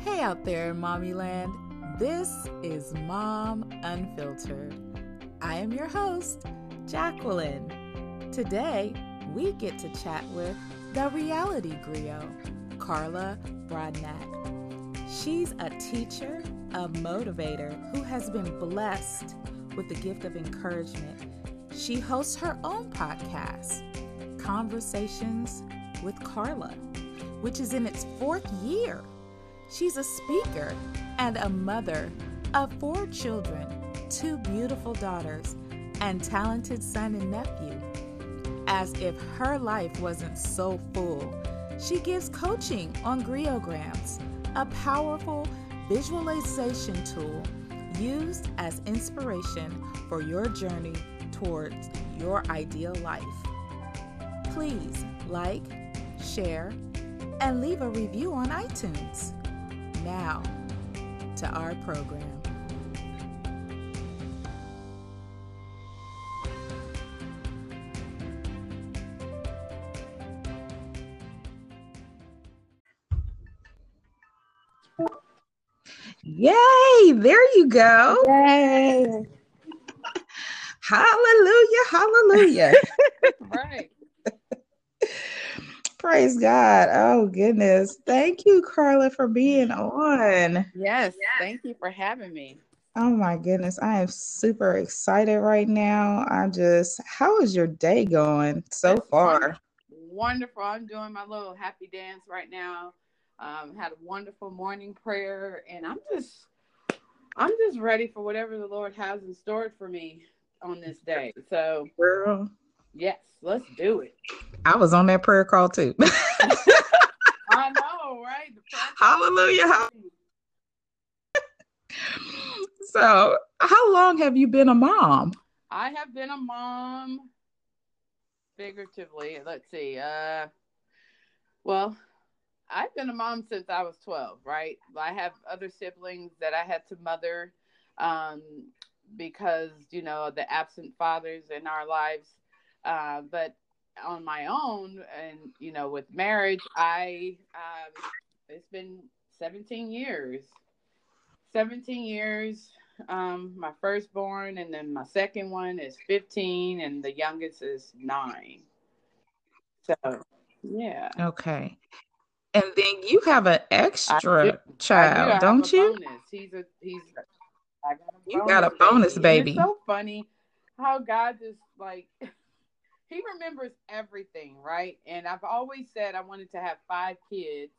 Hey out there in Mommy Land. This is Mom Unfiltered. I am your host, Jacqueline. Today, we get to chat with the reality griot, Carla Brodnack. She's a teacher, a motivator who has been blessed with the gift of encouragement. She hosts her own podcast, Conversations with Carla, which is in its fourth year. She's a speaker and a mother of four children, two beautiful daughters, and talented son and nephew. As if her life wasn't so full, she gives coaching on Griograms, a powerful visualization tool used as inspiration for your journey towards your ideal life. Please like, share, and leave a review on iTunes. Now, to our program. Yay! There you go. Yay. Hallelujah. Hallelujah. right. Praise God. Oh, goodness. Thank you, Carla, for being on. Yes. Thank you for having me. Oh, my goodness. I am super excited right now. I'm just, how is your day going so It's far? Wonderful. I'm doing my little happy dance right now. Um, had a wonderful morning prayer, and I'm just, I'm just ready for whatever the Lord has in store for me on this day. So, Girl, yes, let's do it. I was on that prayer call too. I know, right? Hallelujah. So, how long have you been a mom? I have been a mom figuratively. Let's see. Uh well, I've been a mom since I was 12, right? I have other siblings that I had to mother um because, you know, the absent fathers in our lives. Uh but on my own and you know with marriage, I um it's been 17 years. 17 years um my firstborn and then my second one is 15 and the youngest is 9 so yeah Okay. And then you have an extra do. Child, have don't you? bonus. he's a he's I got a You got a bonus baby. it's so funny how god just like he remembers everything right? And i've always said i wanted to have five kids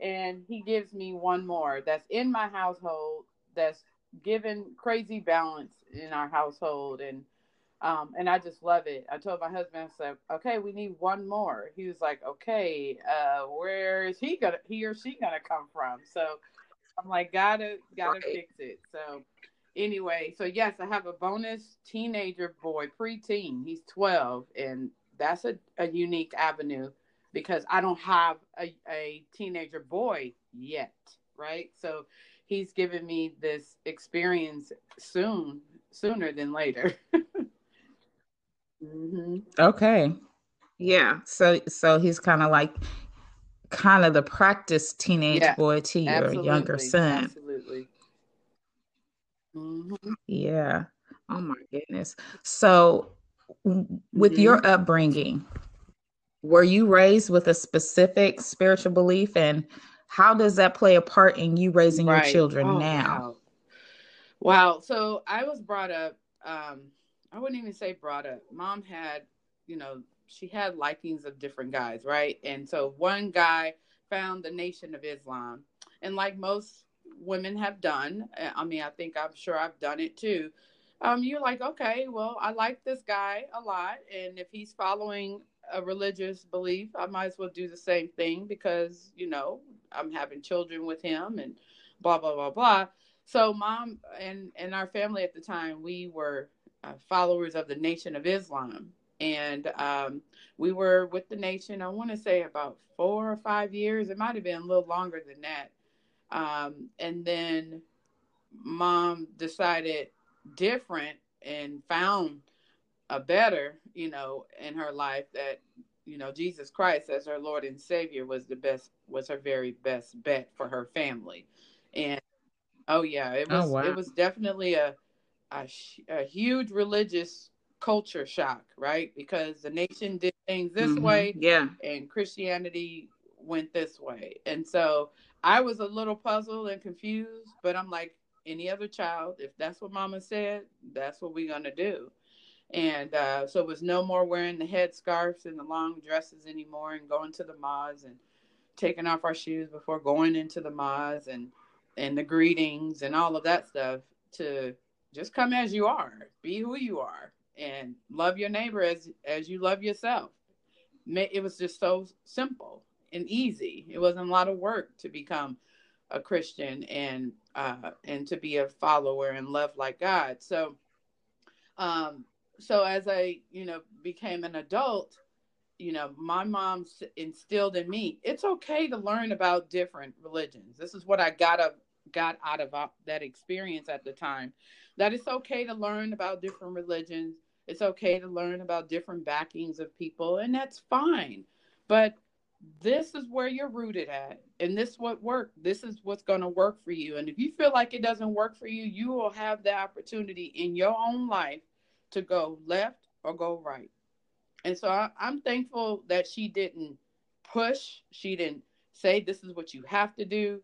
and he gives me one more that's in my household that's given crazy balance in our household and um and i just love it. I told my husband i said okay we need one more. He was like okay uh where is he gonna he or she gonna come from? So i'm like gotta gotta Right. fix it. So anyway so yes i have a bonus teenager boy preteen he's 12 and that's a, a unique avenue because i don't have a, a teenager boy yet right so he's given me this experience soon sooner than later hmm Okay. Yeah. So so he's kind of like kind of the practice teenage Yeah, boy to your absolutely younger son. absolutely hmm Yeah. Oh my goodness. So with your upbringing, were you raised with a specific spiritual belief and how does that play a part in you raising your children Oh, now? wow. Wow. So I was brought up, um, I wouldn't even say brought up. Mom had, you know, she had likings of different guys, right? And so one guy found the Nation of Islam. And like most women have done, uh, I mean, I think I'm sure I've done it too. Um, you're like, okay, well, I like this guy a lot. And if he's following a religious belief, I might as well do the same thing because, you know, I'm having children with him and blah, blah, blah, blah. So, mom and, and our family at the time, we were uh, followers of the Nation of Islam. And um, we were with the nation, I want to say about four or five years. It might have been a little longer than that. Um, and then mom decided different and found a better, you know, in her life that, you know, Jesus Christ as her Lord and Savior was the best, was her very best bet for her family. And oh yeah, it was, oh, wow. it was definitely a, a, a, huge religious culture shock, right? Because the nation did things this mm-hmm. way, yeah, and Christianity went this way, and so I was a little puzzled and confused. But I'm like any other child, if that's what Mama said, that's what we're gonna do. And uh, so it was no more wearing the headscarves and the long dresses anymore and going to the mosque and taking off our shoes before going into the mosque and and the greetings and all of that stuff to just come as you are, be who you are, and love your neighbor as as you love yourself. It was just so simple and easy. It wasn't a lot of work to become a Christian and uh, and to be a follower and love like God. So, um, so as I you know became an adult, you know my mom instilled in me it's okay to learn about different religions. This is what I got up got out of uh, that experience at the time. That it's okay to learn about different religions it's okay to learn about different backings of people, and that's fine. But this is where you're rooted at, and this what work. This is what's going to work for you. And if you feel like it doesn't work for you, you will have the opportunity in your own life to go left or go right. And so I, I'm thankful that she didn't push. She didn't say this is what you have to do.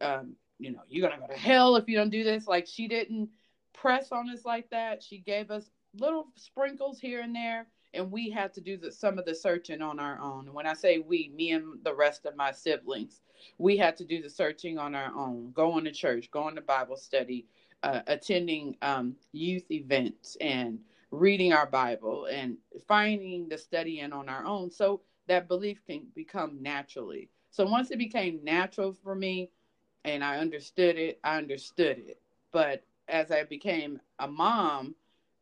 Um, you know, you're gonna go to hell if you don't do this. Like she didn't press on us like that. She gave us little sprinkles here and there and we had to do the, some of the searching on our own. when I say we, me and the rest of my siblings, we had to do the searching on our own, going to church, going to Bible study, uh, attending um, youth events, and reading our Bible and finding the study studying on our own so that belief can become naturally. So once it became natural for me and I understood it, I understood it. But as I became a mom,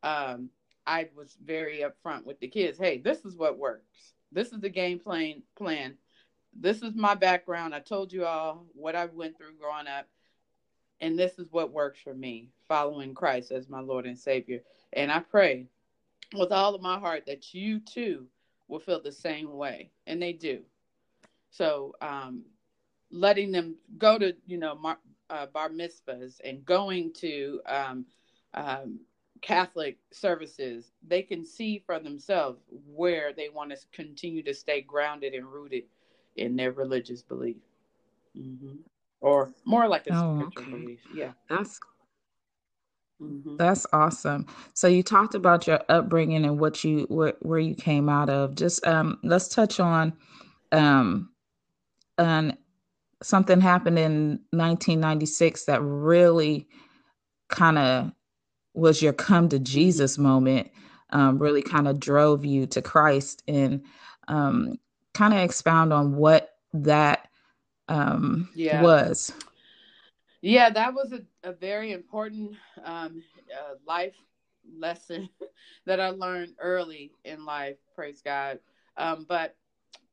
um, I was very upfront with the kids. Hey, this is what works. This is the game plan. Plan. This is my background. I told you all what I went through growing up, and this is what works for me. Following Christ as my Lord and Savior, and I pray with all of my heart that you too will feel the same way, and they do. So, um, letting them go to you know mar, uh, bar mitzvahs and going to um, um, Catholic services, they can see for themselves where they want to continue to stay grounded and rooted in their religious belief, mm-hmm. or more like a oh, spiritual okay. belief. Yeah, that's mm-hmm. that's awesome. So you talked about your upbringing and what you where, where you came out of. Just um, let's touch on um, and something happened in 1996 that really kind of was your come to Jesus moment um, really kind of drove you to Christ and um, kind of expound on what that um, yeah. was. Yeah, that was a, a very important um, uh, life lesson that I learned early in life, praise God. Um, but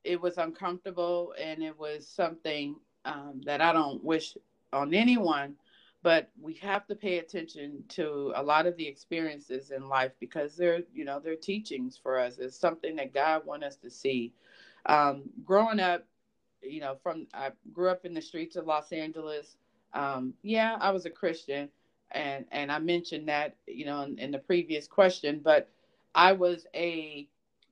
it was uncomfortable and it was something um, that I don't wish on anyone but we have to pay attention to a lot of the experiences in life because they're you know they're teachings for us. It's something that god wants us to see. Um, growing up you know from i grew up in the streets of los angeles. Um, yeah i was a christian and and i mentioned that you know in, in the previous question but i was a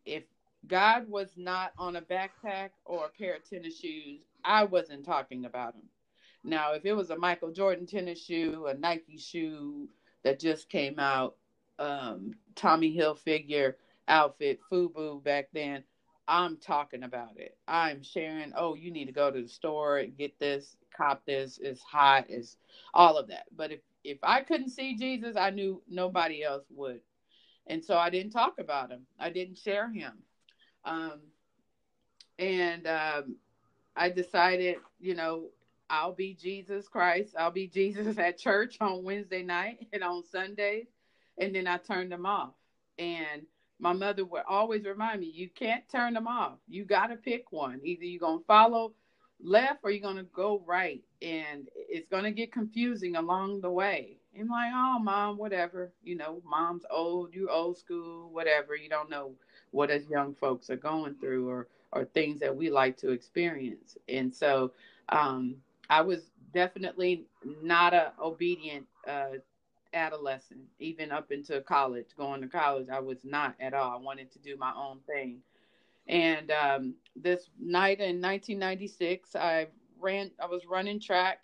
if god was not on a backpack or a pair of tennis shoes i wasn't talking about him now, if it was a Michael Jordan tennis shoe, a Nike shoe that just came out, um, Tommy Hilfiger figure outfit, FUBU back then, I'm talking about it. I'm sharing, oh, you need to go to the store, and get this, cop this, it's hot, it's all of that. But if if I couldn't see Jesus, I knew nobody else would. And so I didn't talk about him. I didn't share him. Um, and um, I decided, you know, I'll be Jesus Christ. I'll be Jesus at church on Wednesday night and on Sundays. And then I turned them off. And my mother would always remind me, you can't turn them off. You got to pick one. Either you're going to follow left or you're going to go right. And it's going to get confusing along the way. I'm like, oh, mom, whatever. You know, mom's old, you're old school, whatever. You don't know what us young folks are going through or or things that we like to experience. And so um, I was definitely not a obedient uh, adolescent, even up into college. Going to college, I was not at all. I wanted to do my own thing. And um, this night in 1996, I ran. I was running track.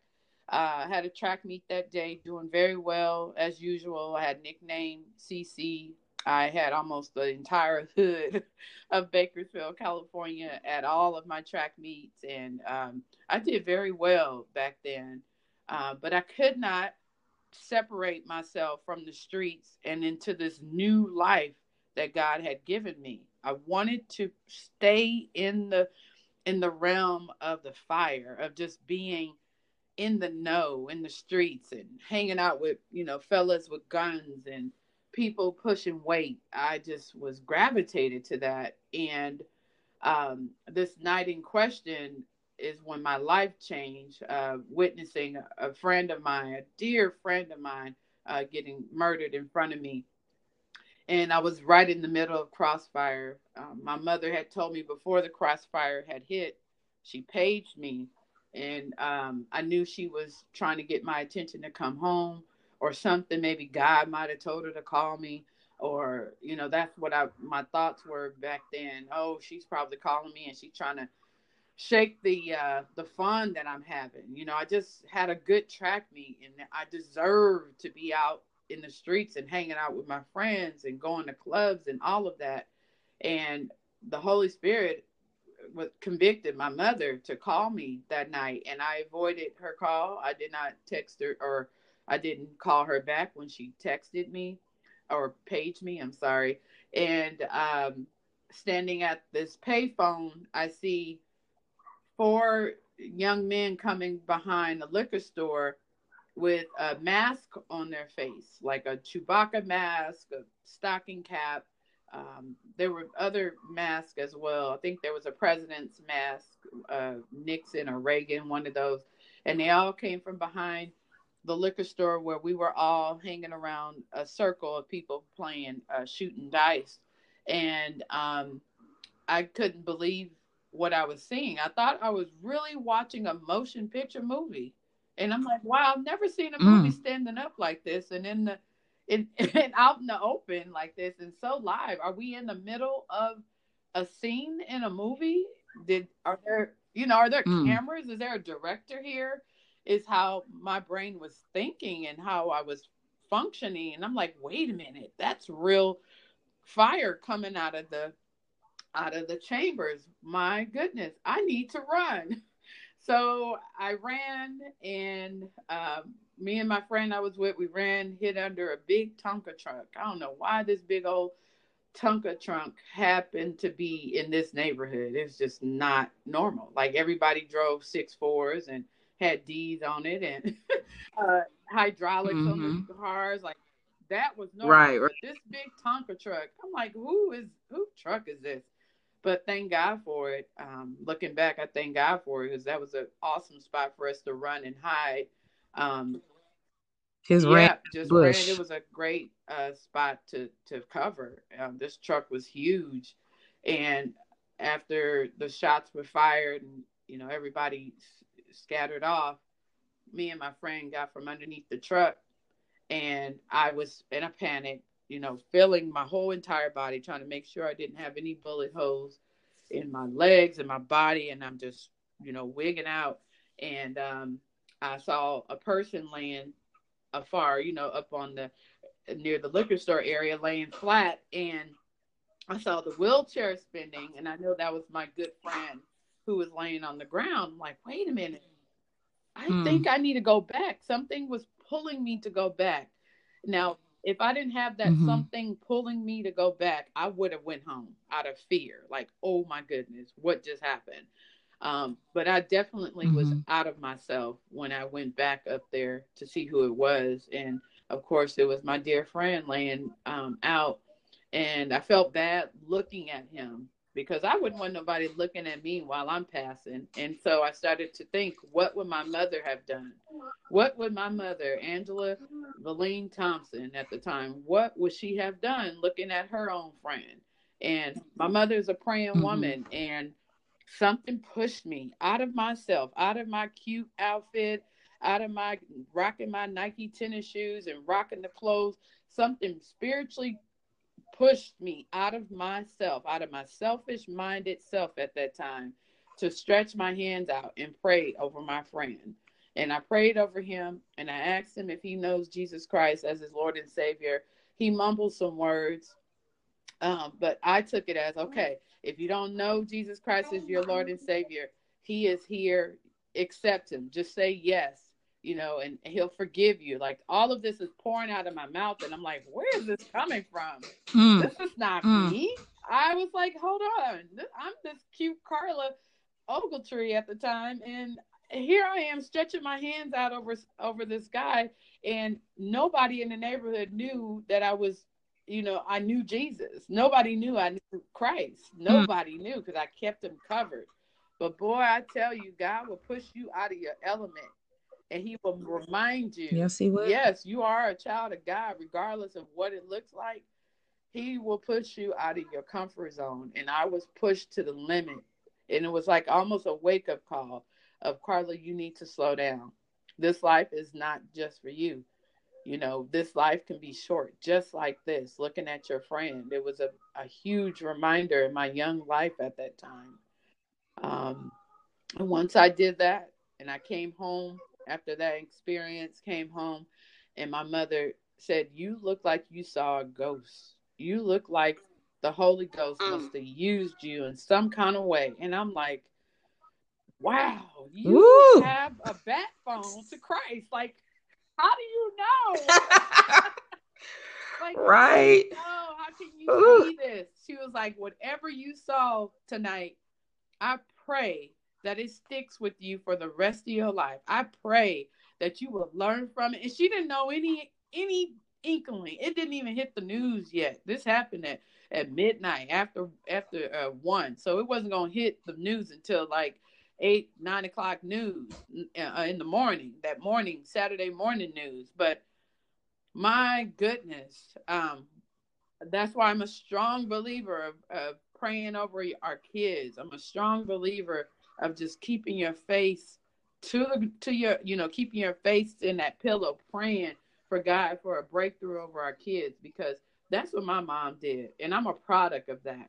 Uh, I had a track meet that day, doing very well as usual. I had nickname CC. I had almost the entire hood of Bakersfield, California, at all of my track meets, and um, I did very well back then. Uh, but I could not separate myself from the streets and into this new life that God had given me. I wanted to stay in the in the realm of the fire of just being in the know in the streets and hanging out with you know fellas with guns and people pushing weight i just was gravitated to that. And um, this night in question is when my life changed uh, witnessing a, friend of mine a dear friend of mine uh, getting murdered in front of me. And i was right in the middle of crossfire. Um, my mother had told me before the crossfire had hit she paged me. And um, I knew she was trying to get my attention to come home or something. Maybe God might have told her to call me, or you know, that's what I my thoughts were back then. Oh, she's probably calling me and she's trying to shake the uh, the fun that I'm having. You know, I just had a good track meet and I deserve to be out in the streets and hanging out with my friends and going to clubs and all of that. And the Holy Spirit was convicted my mother to call me that night and I avoided her call. I did not text her or I didn't call her back when she texted me or paged me, I'm sorry. And um, standing at this payphone, I see four young men coming behind the liquor store with a mask on their face, like a Chewbacca mask, a stocking cap, um, there were other masks as well. I think there was a president's mask, uh, Nixon or Reagan, one of those, and they all came from behind the liquor store where we were all hanging around a circle of people playing uh, shooting dice, and um, I couldn't believe what I was seeing. I thought I was really watching a motion picture movie, and I'm like, wow, I've never seen a movie mm. standing up like this, and in the in, in out in the open like this and so live. Are we in the middle of a scene in a movie? Did are there you know are there mm. cameras? Is there a director here? Is how my brain was thinking and how I was functioning. And I'm like, wait a minute, that's real fire coming out of the out of the chambers. My goodness, I need to run. So I ran and um, me and my friend I was with, we ran, hit under a big Tonka truck. I don't know why this big old Tonka trunk happened to be in this neighborhood. It's just not normal. Like everybody drove six fours and had D's on it and uh, hydraulics mm-hmm. on the cars. Like that was normal. Right, right. This big Tonka truck. I'm like, who is who truck is this? But thank God for it. Um, looking back, I thank God for it because that was an awesome spot for us to run and hide um, His yeah, just bush. ran. It was a great uh, spot to to cover. Um, this truck was huge, and after the shots were fired and you know everybody scattered off, me and my friend got from underneath the truck, and I was in a panic. You know, feeling my whole entire body, trying to make sure I didn't have any bullet holes in my legs and my body, and I'm just you know wigging out. And um, I saw a person laying afar, you know, up on the near the liquor store area, laying flat, and I saw the wheelchair spinning, and I know that was my good friend who was laying on the ground. I'm like, wait a minute, I hmm. think I need to go back. Something was pulling me to go back. Now, if I didn't have that mm-hmm. something pulling me to go back, I would have went home out of fear. Like, oh my goodness, what just happened? Um, but I definitely mm-hmm. was out of myself when I went back up there to see who it was. And of course, it was my dear friend laying um, out. And I felt bad looking at him because I wouldn't want nobody looking at me while I'm passing. And so I started to think, what would my mother have done? What would my mother, Angela Valine Thompson at the time, what would she have done looking at her own friend? And my mother is a praying mm-hmm. woman, and something pushed me out of myself, out of my cute outfit, out of my rocking my Nike tennis shoes and rocking the clothes. Something spiritually pushed me out of myself, out of my selfish minded self at that time, to stretch my hands out and pray over my friend. And I prayed over him and I asked him if he knows Jesus Christ as his Lord and Savior. He mumbled some words, um, but I took it as okay, if you don't know Jesus Christ as your Lord and Savior, he is here. Accept him. Just say yes you know, and he'll forgive you. Like all of this is pouring out of my mouth, and I'm like, where is this coming from? Mm. This is not mm. me. I was like, hold on, I'm this cute Carla Ogletree at the time, and here I am stretching my hands out over over this guy, and nobody in the neighborhood knew that I was, you know, I knew Jesus. Nobody knew I knew Christ. Hmm. Nobody mm. knew because I kept him covered. But boy, I tell you, God will push you out of your element and he will remind you. Yes, he will. Yes, you are a child of God, regardless of what it looks like. He will push you out of your comfort zone. And I was pushed to the limit. And it was like almost a wake up call of Carla, you need to slow down. This life is not just for you. You know, this life can be short, just like this. Looking at your friend, it was a, a huge reminder in my young life at that time. Um, and once I did that and I came home after that experience, came home, and my mother said, You look like you saw a ghost. You look like the Holy Ghost mm. must have used you in some kind of way. And I'm like, Wow, you Ooh. have a backbone to Christ. Like, how do you know? like, right. How, how can you Ooh. see this? She was like, Whatever you saw tonight, I pray that it sticks with you for the rest of your life. I pray that you will learn from it. And she didn't know any any inkling. It didn't even hit the news yet. This happened at at midnight after after uh, one, so it wasn't gonna hit the news until like eight nine o'clock news uh, in the morning. That morning, Saturday morning news. But my goodness, um, that's why I'm a strong believer of, of praying over our kids. I'm a strong believer of just keeping your face to the to your you know keeping your face in that pillow praying for God for a breakthrough over our kids because that's what my mom did and I'm a product of that.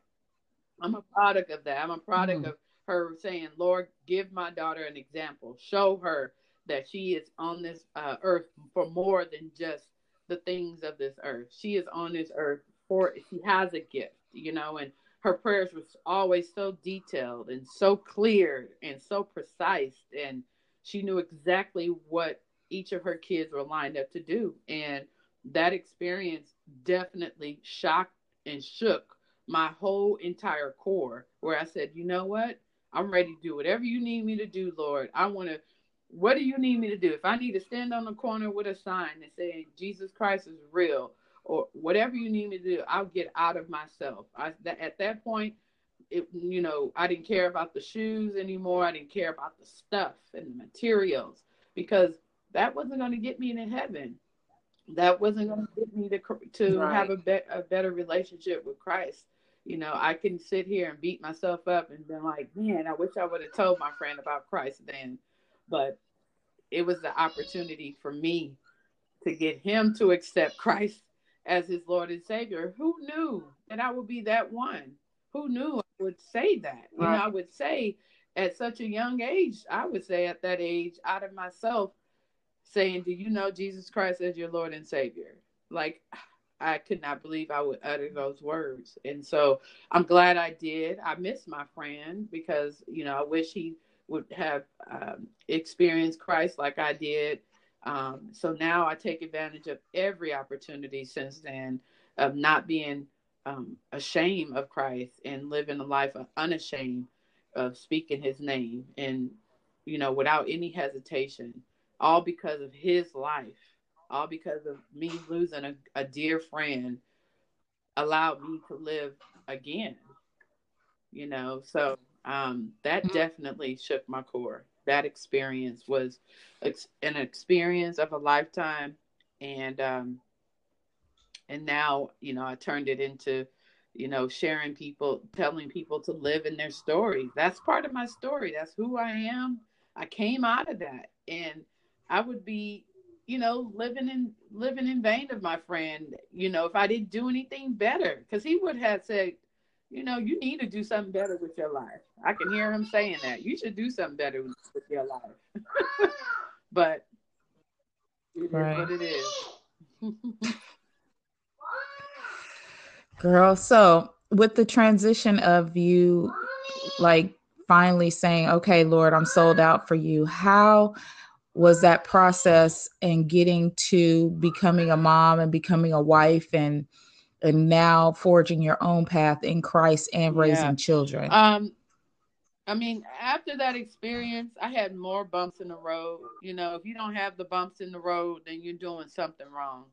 I'm a product of that. I'm a product mm-hmm. of her saying, "Lord, give my daughter an example. Show her that she is on this uh, earth for more than just the things of this earth. She is on this earth for she has a gift, you know, and her prayers was always so detailed and so clear and so precise and she knew exactly what each of her kids were lined up to do. And that experience definitely shocked and shook my whole entire core where i said you know what? I'm ready to do whatever you need me to do lord. I want to what do you need me to do? If i need to stand on the corner with a sign and saying jesus christ is real or whatever you need me to do, I'll get out of myself. I, that, at that point, it, you know, I didn't care about the shoes anymore. I didn't care about the stuff and the materials because that wasn't going to get me into heaven. That wasn't going to get me to to right. have a, be- a better relationship with Christ. You know, I can sit here and beat myself up and be like, man, I wish I would have told my friend about Christ then. But it was the opportunity for me to get him to accept Christ as his Lord and Savior. Who knew that I would be that one? Who knew I would say that? Right. You know, I would say at such a young age, I would say at that age, out of myself, saying, Do you know Jesus Christ as your Lord and Savior? Like, I could not believe I would utter those words. And so I'm glad I did. I miss my friend because, you know, I wish he would have um, experienced Christ like I did. Um, so now I take advantage of every opportunity since then of not being um, ashamed of Christ and living a life of unashamed of speaking his name and, you know, without any hesitation, all because of his life, all because of me losing a, a dear friend allowed me to live again, you know, so um, that mm-hmm. definitely shook my core that experience was an experience of a lifetime and um and now you know i turned it into you know, sharing people, telling people to live in their story. That's part of my story. That's who I am. I came out of that. And I would be, you know, living in living in vain of my friend, you know, if I didn't do anything better. Because he would have said, you know, you need to do something better with your life. I can hear him saying that. You should do something better with, your life. but it right. is what it is. Girl, so with the transition of you like finally saying, okay, Lord, I'm sold out for you, how was that process and getting to becoming a mom and becoming a wife and and now forging your own path in Christ and raising yeah. children? Um I mean, after that experience, I had more bumps in the road. You know, if you don't have the bumps in the road, then you're doing something wrong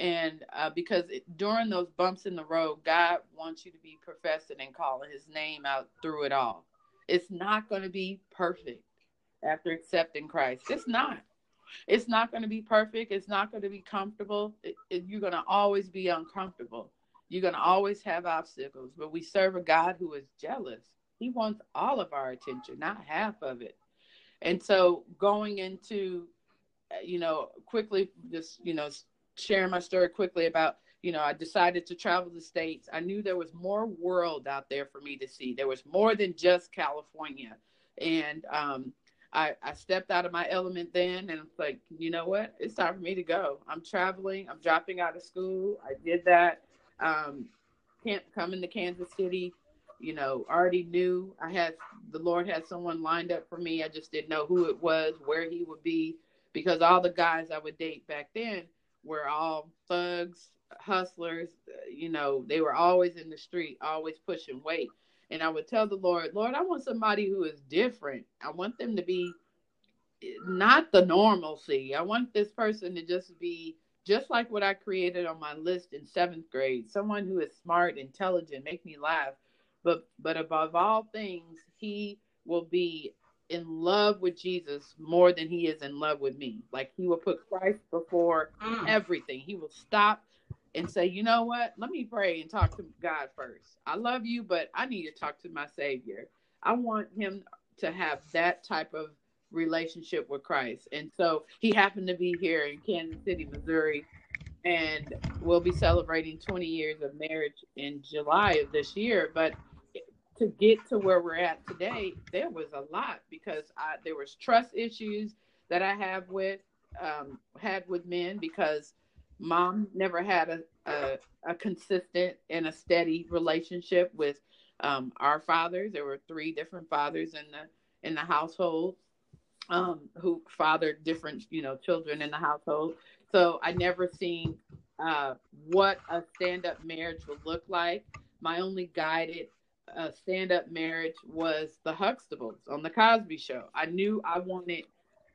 and uh, because it, during those bumps in the road god wants you to be professing and calling his name out through it all it's not going to be perfect after accepting christ it's not it's not going to be perfect. It's not going to be comfortable. It, it, you're going to always be uncomfortable. You're going to always have obstacles but we serve a god who is jealous. He wants all of our attention not half of it. And so going into uh, you know quickly just you know sharing my story quickly about you know i decided to travel the states. I knew there was more world out there for me to see. There was more than just california. And um, I, I stepped out of my element then and it's like you know what? It's time for me to go. I'm traveling. I'm dropping out of school. I did that. Um, can't come into kansas city. You know already knew i had the lord had someone lined up for me. I just didn't know who it was where he would be because all the guys i would date back then were all thugs, hustlers. You know, they were always in the street, always pushing weight. And I would tell the Lord, Lord, I want somebody who is different. I want them to be not the normalcy. I want this person to just be just like what I created on my list in seventh grade. Someone who is smart, intelligent, make me laugh. But but above all things, he will be in love with Jesus more than he is in love with me. Like he will put Christ before mm. everything. He will stop and say, you know what? Let me pray and talk to God first. I love you, but I need to talk to my Savior. I want him to have that type of relationship with Christ. And so he happened to be here in Kansas City, Missouri, and we'll be celebrating 20 years of marriage in July of this year. But to get to where we're at today, there was a lot because I, there was trust issues that I have with um, had with men because mom never had a, a, a consistent and a steady relationship with um, our fathers. There were three different fathers in the in the household um, who fathered different you know children in the household. So I never seen uh, what a stand up marriage would look like. My only guided uh, stand up marriage was the Huxtables on the Cosby Show. I knew I wanted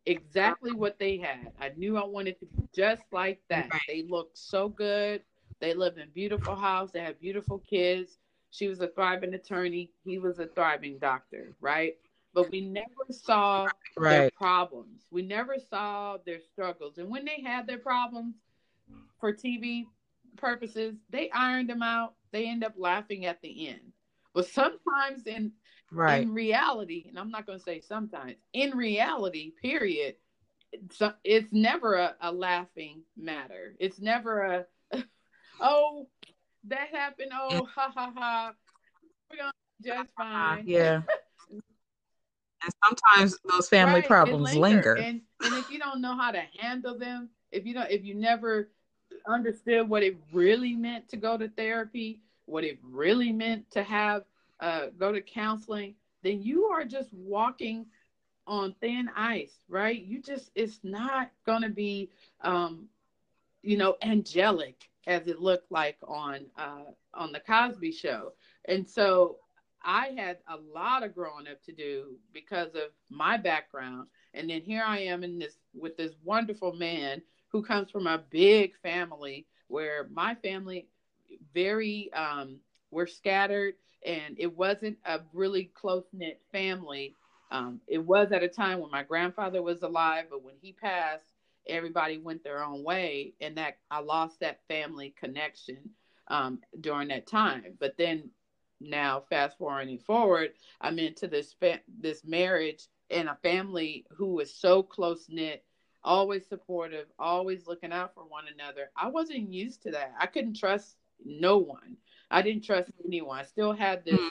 exactly what they had. I knew I wanted to be just like that. Right. They looked so good. They lived in beautiful house. They had beautiful kids. She was a thriving attorney. He was a thriving doctor, right? But we never saw right. their problems. We never saw their struggles. And when they had their problems for TV purposes, they ironed them out. They end up laughing at the end. But sometimes in right. in reality, and I'm not going to say sometimes, in reality, period, it's, it's never a, a laughing matter. It's never a, oh, that happened. Oh, ha ha ha. We're going to just uh, fine. Yeah. and sometimes those family right, problems linger. linger. And, and if you don't know how to handle them, if you don't, if you never understood what it really meant to go to therapy, what it really meant to have uh, go to counseling, then you are just walking on thin ice, right? You just it's not going to be, um, you know, angelic as it looked like on uh, on the Cosby Show, and so I had a lot of growing up to do because of my background, and then here I am in this with this wonderful man who comes from a big family where my family very um, we're scattered and it wasn't a really close knit family. Um, it was at a time when my grandfather was alive, but when he passed, everybody went their own way, and that I lost that family connection. um, during that time. But then now, fast forwarding forward, I'm into this fa- this marriage and a family who is so close knit, always supportive, always looking out for one another. I wasn't used to that. I couldn't trust no one. I didn't trust anyone. I still had this mm.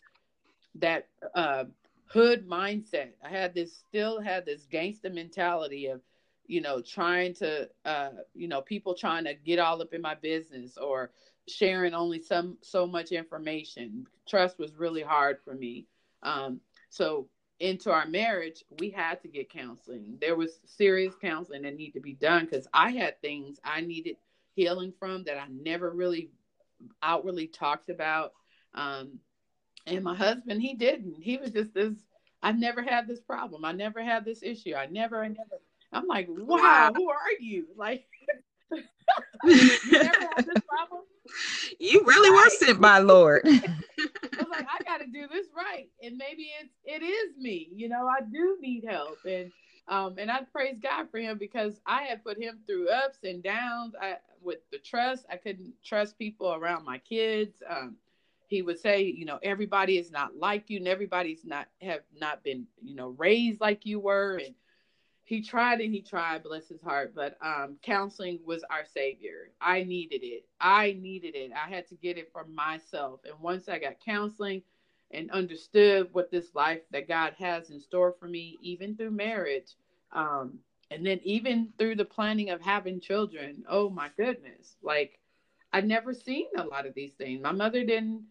that uh, hood mindset. I had this still had this gangster mentality of you know trying to uh you know people trying to get all up in my business or sharing only some so much information trust was really hard for me um so into our marriage we had to get counseling there was serious counseling that needed to be done because i had things i needed healing from that i never really outwardly talked about um and my husband he didn't. He was just this i never had this problem. I never had this issue. I never i never. I'm like wow who are you? Like you never had this problem? You really were sent by Lord. I was like, I got to do this right, and maybe it's it is me. You know, I do need help, and um, and I praise God for him because I had put him through ups and downs. I with the trust, I couldn't trust people around my kids. Um, he would say, you know, everybody is not like you, and everybody's not have not been, you know, raised like you were, and he tried and he tried, bless his heart. But um, counseling was our savior. I needed it. I needed it. I had to get it for myself. And once I got counseling and understood what this life that God has in store for me, even through marriage, um, and then even through the planning of having children, oh my goodness, like I'd never seen a lot of these things. My mother didn't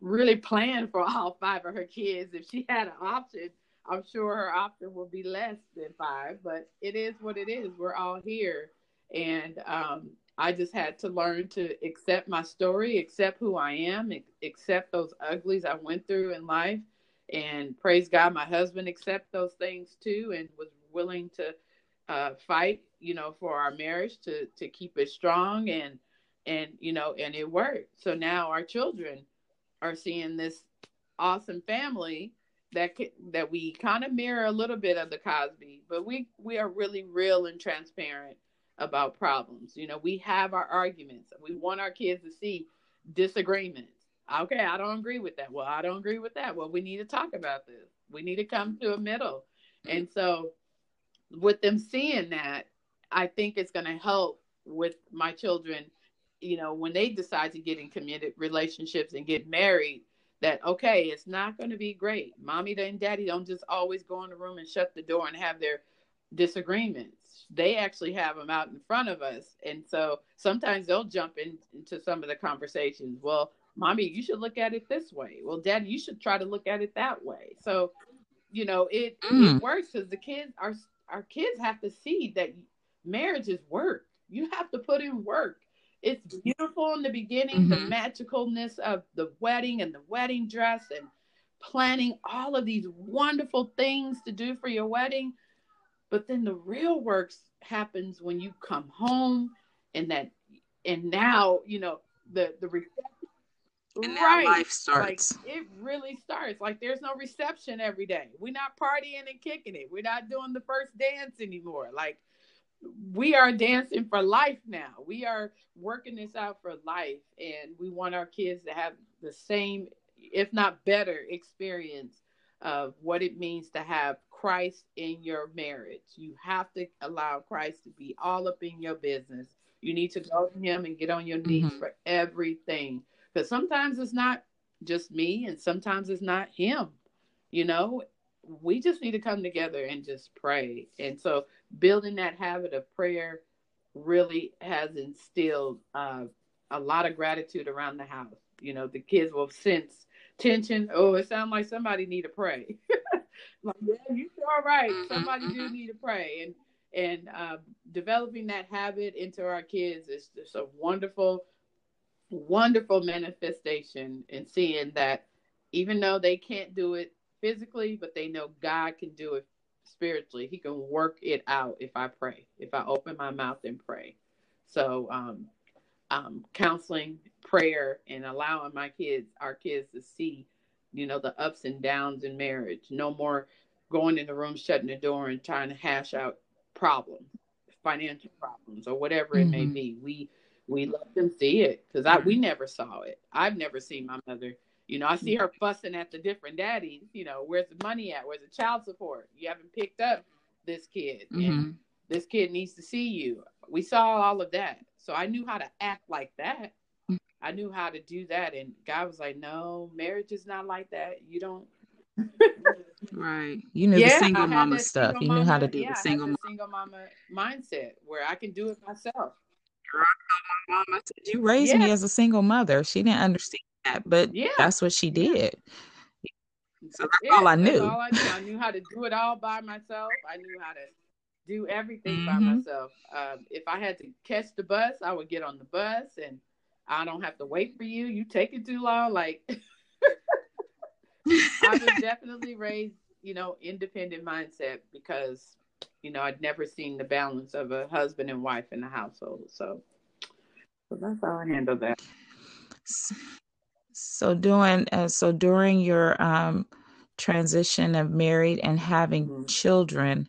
really plan for all five of her kids. If she had an option, I'm sure her option will be less than five, but it is what it is. We're all here. And um, I just had to learn to accept my story, accept who I am, accept those uglies I went through in life. And praise God, my husband accept those things too and was willing to uh, fight, you know, for our marriage to to keep it strong and and you know, and it worked. So now our children are seeing this awesome family that that we kind of mirror a little bit of the Cosby, but we we are really real and transparent about problems. You know, we have our arguments. We want our kids to see disagreements. Okay, I don't agree with that. Well, I don't agree with that. Well, we need to talk about this. We need to come to a middle. And so with them seeing that, I think it's going to help with my children, you know, when they decide to get in committed relationships and get married, that okay, it's not going to be great. Mommy and daddy don't just always go in the room and shut the door and have their disagreements. They actually have them out in front of us. And so sometimes they'll jump in, into some of the conversations. Well, mommy, you should look at it this way. Well, daddy, you should try to look at it that way. So, you know, it, mm. it works because the kids, our, our kids have to see that marriage is work. You have to put in work it's beautiful in the beginning, mm-hmm. the magicalness of the wedding and the wedding dress and planning all of these wonderful things to do for your wedding. But then the real work happens when you come home and that and now, you know, the the and right. life starts. Like, it really starts. Like there's no reception every day. We're not partying and kicking it. We're not doing the first dance anymore. Like we are dancing for life now. We are working this out for life, and we want our kids to have the same, if not better, experience of what it means to have Christ in your marriage. You have to allow Christ to be all up in your business. You need to go to Him and get on your knees mm-hmm. for everything. Because sometimes it's not just me, and sometimes it's not Him. You know, we just need to come together and just pray. And so building that habit of prayer really has instilled uh, a lot of gratitude around the house. You know, the kids will sense tension. Oh, it sounds like somebody need to pray. like, yeah, you sure right. Somebody do need to pray. And and uh, developing that habit into our kids is just a wonderful, wonderful manifestation and seeing that even though they can't do it physically, but they know God can do it spiritually. He can work it out if I pray, if I open my mouth and pray. So, um, um, counseling, prayer, and allowing my kids, our kids, to see, you know, the ups and downs in marriage. No more going in the room, shutting the door, and trying to hash out problems, financial problems, or whatever mm-hmm. it may mm-hmm. be. We we let them see it because I we never saw it. I've never seen my mother. You know, I see her fussing at the different daddies. You know, where's the money at? Where's the child support? You haven't picked up this kid, mm-hmm. and this kid needs to see you. We saw all of that, so I knew how to act like that. I knew how to do that, and God was like, "No, marriage is not like that. You don't." right. You knew yeah, the single mama stuff. Single you knew how to do yeah, the single mama. single mama mindset where I can do it myself. Mama said, "You raised yeah. me as a single mother." She didn't understand that, but yeah. that's what she did. So that's yeah, all I knew. All I, knew. I knew how to do it all by myself. I knew how to do everything mm-hmm. by myself. Um, if I had to catch the bus, I would get on the bus, and I don't have to wait for you. You take it too long. Like I was definitely raised, you know, independent mindset because, you know, I'd never seen the balance of a husband and wife in the household. So, so that's how I handle that. So doing uh, so during your um, transition of married and having mm-hmm. children,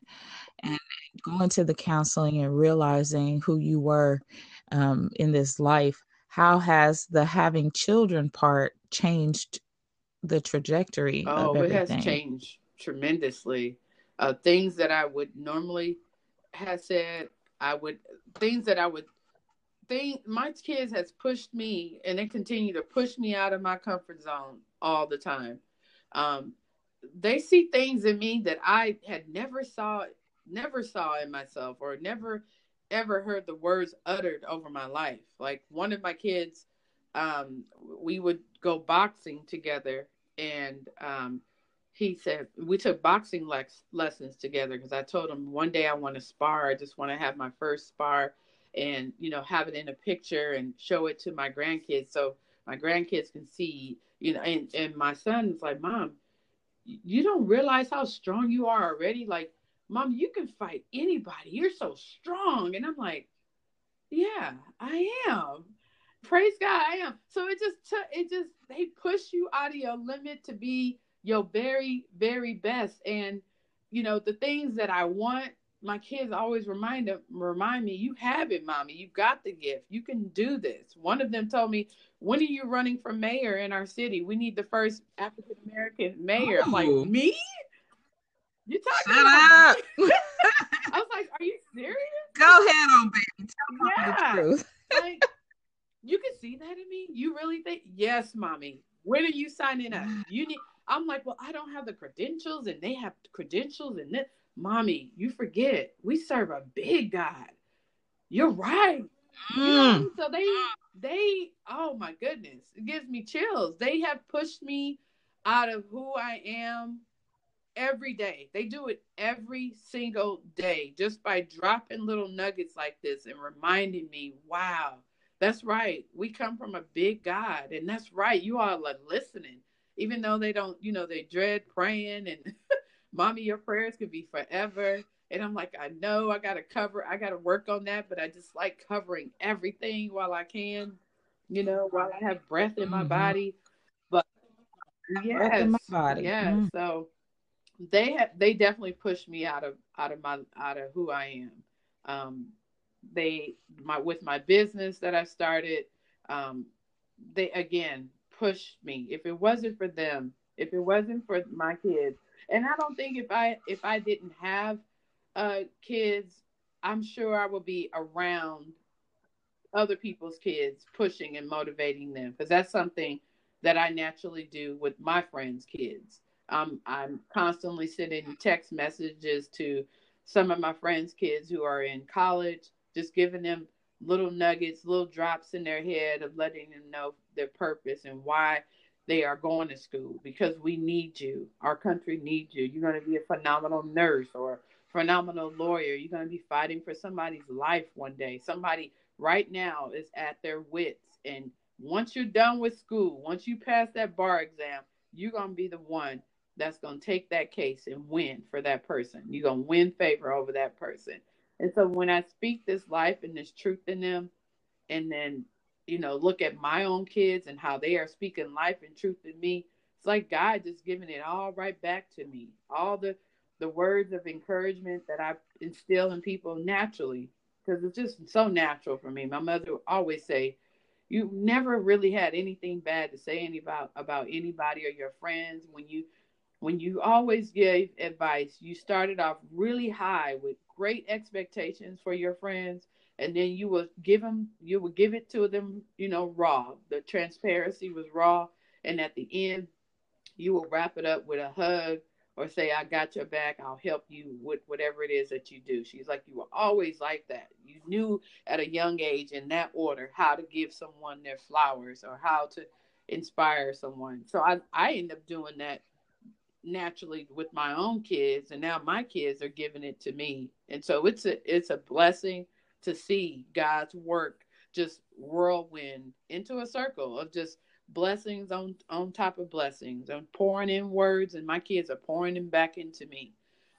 and going to the counseling and realizing who you were um, in this life, how has the having children part changed the trajectory oh it has changed tremendously. Uh, things that i would normally have said i would things that i would think my kids has pushed me and they continue to push me out of my comfort zone all the time. Um, they see things in me that i had never saw never saw in myself or never ever heard the words uttered over my life like one of my kids um, we would go boxing together, and um, he said we took boxing lex- lessons together because I told him one day I want to spar. I just want to have my first spar, and you know have it in a picture and show it to my grandkids so my grandkids can see. You know, and and my son's like, Mom, you don't realize how strong you are already. Like, Mom, you can fight anybody. You're so strong, and I'm like, Yeah, I am praise God, I am. So it just took it just they push you out of your limit to be your very, very best. And you know, the things that I want, my kids always remind them, remind me, you have it, mommy. You got the gift. You can do this. One of them told me, When are you running for mayor in our city? We need the first African American mayor. I'm like, oh. me? You talking Shut about up. I was like, Are you serious? Go ahead on, baby. Tell yeah. the truth. like, you can see that in me. You really think? Yes, mommy. When are you signing up? You need. I'm like, well, I don't have the credentials, and they have credentials, and this. Mommy, you forget we serve a big God. You're right. Mm. You know, so they, they, oh my goodness, it gives me chills. They have pushed me out of who I am every day. They do it every single day just by dropping little nuggets like this and reminding me, wow, that's right. We come from a big God, and that's right. You all are listening, even though they don't, you know, they dread praying and mommy, your prayers could be forever. And I'm like, I know I got to cover, I got to work on that, but I just like covering everything while I can, you know, while I have breath in my mm-hmm. body. But yes, in my body. Yeah. Mm-hmm. So they have, they definitely pushed me out of, out of my, out of who I am. Um, they my with my business that I started, um, they again pushed me. If it wasn't for them, if it wasn't for my kids, and I don't think if I if I didn't have uh, kids, I'm sure I would be around other people's kids, pushing and motivating them because that's something that I naturally do with my friends' kids. Um, I'm constantly sending text messages to some of my friends' kids who are in college just giving them little nuggets, little drops in their head of letting them know their purpose and why they are going to school because we need you. Our country needs you. You're going to be a phenomenal nurse or phenomenal lawyer. You're going to be fighting for somebody's life one day. Somebody right now is at their wits. And once you're done with school, once you pass that bar exam, you're going to be the one that's going to take that case and win for that person. You're going to win favor over that person. And so when I speak this life and this truth in them, and then, you know, look at my own kids and how they are speaking life and truth in me, it's like God just giving it all right back to me. All the the words of encouragement that I instill in people naturally because it's just so natural for me. My mother always say, "You never really had anything bad to say any about about anybody or your friends when you." When you always gave advice, you started off really high with great expectations for your friends, and then you would give them you would give it to them you know raw. The transparency was raw and at the end you will wrap it up with a hug or say i got your back. I'll help you with whatever it is that you do. She's like you were always like that. You knew at a young age in that order how to give someone their flowers or how to inspire someone. So i i end up doing that naturally with my own kids and now my kids are giving it to me and so it's a it's a blessing to see God's work just whirlwind into a circle of just blessings on on top of blessings. I'm pouring in words, and my kids are pouring them back into me.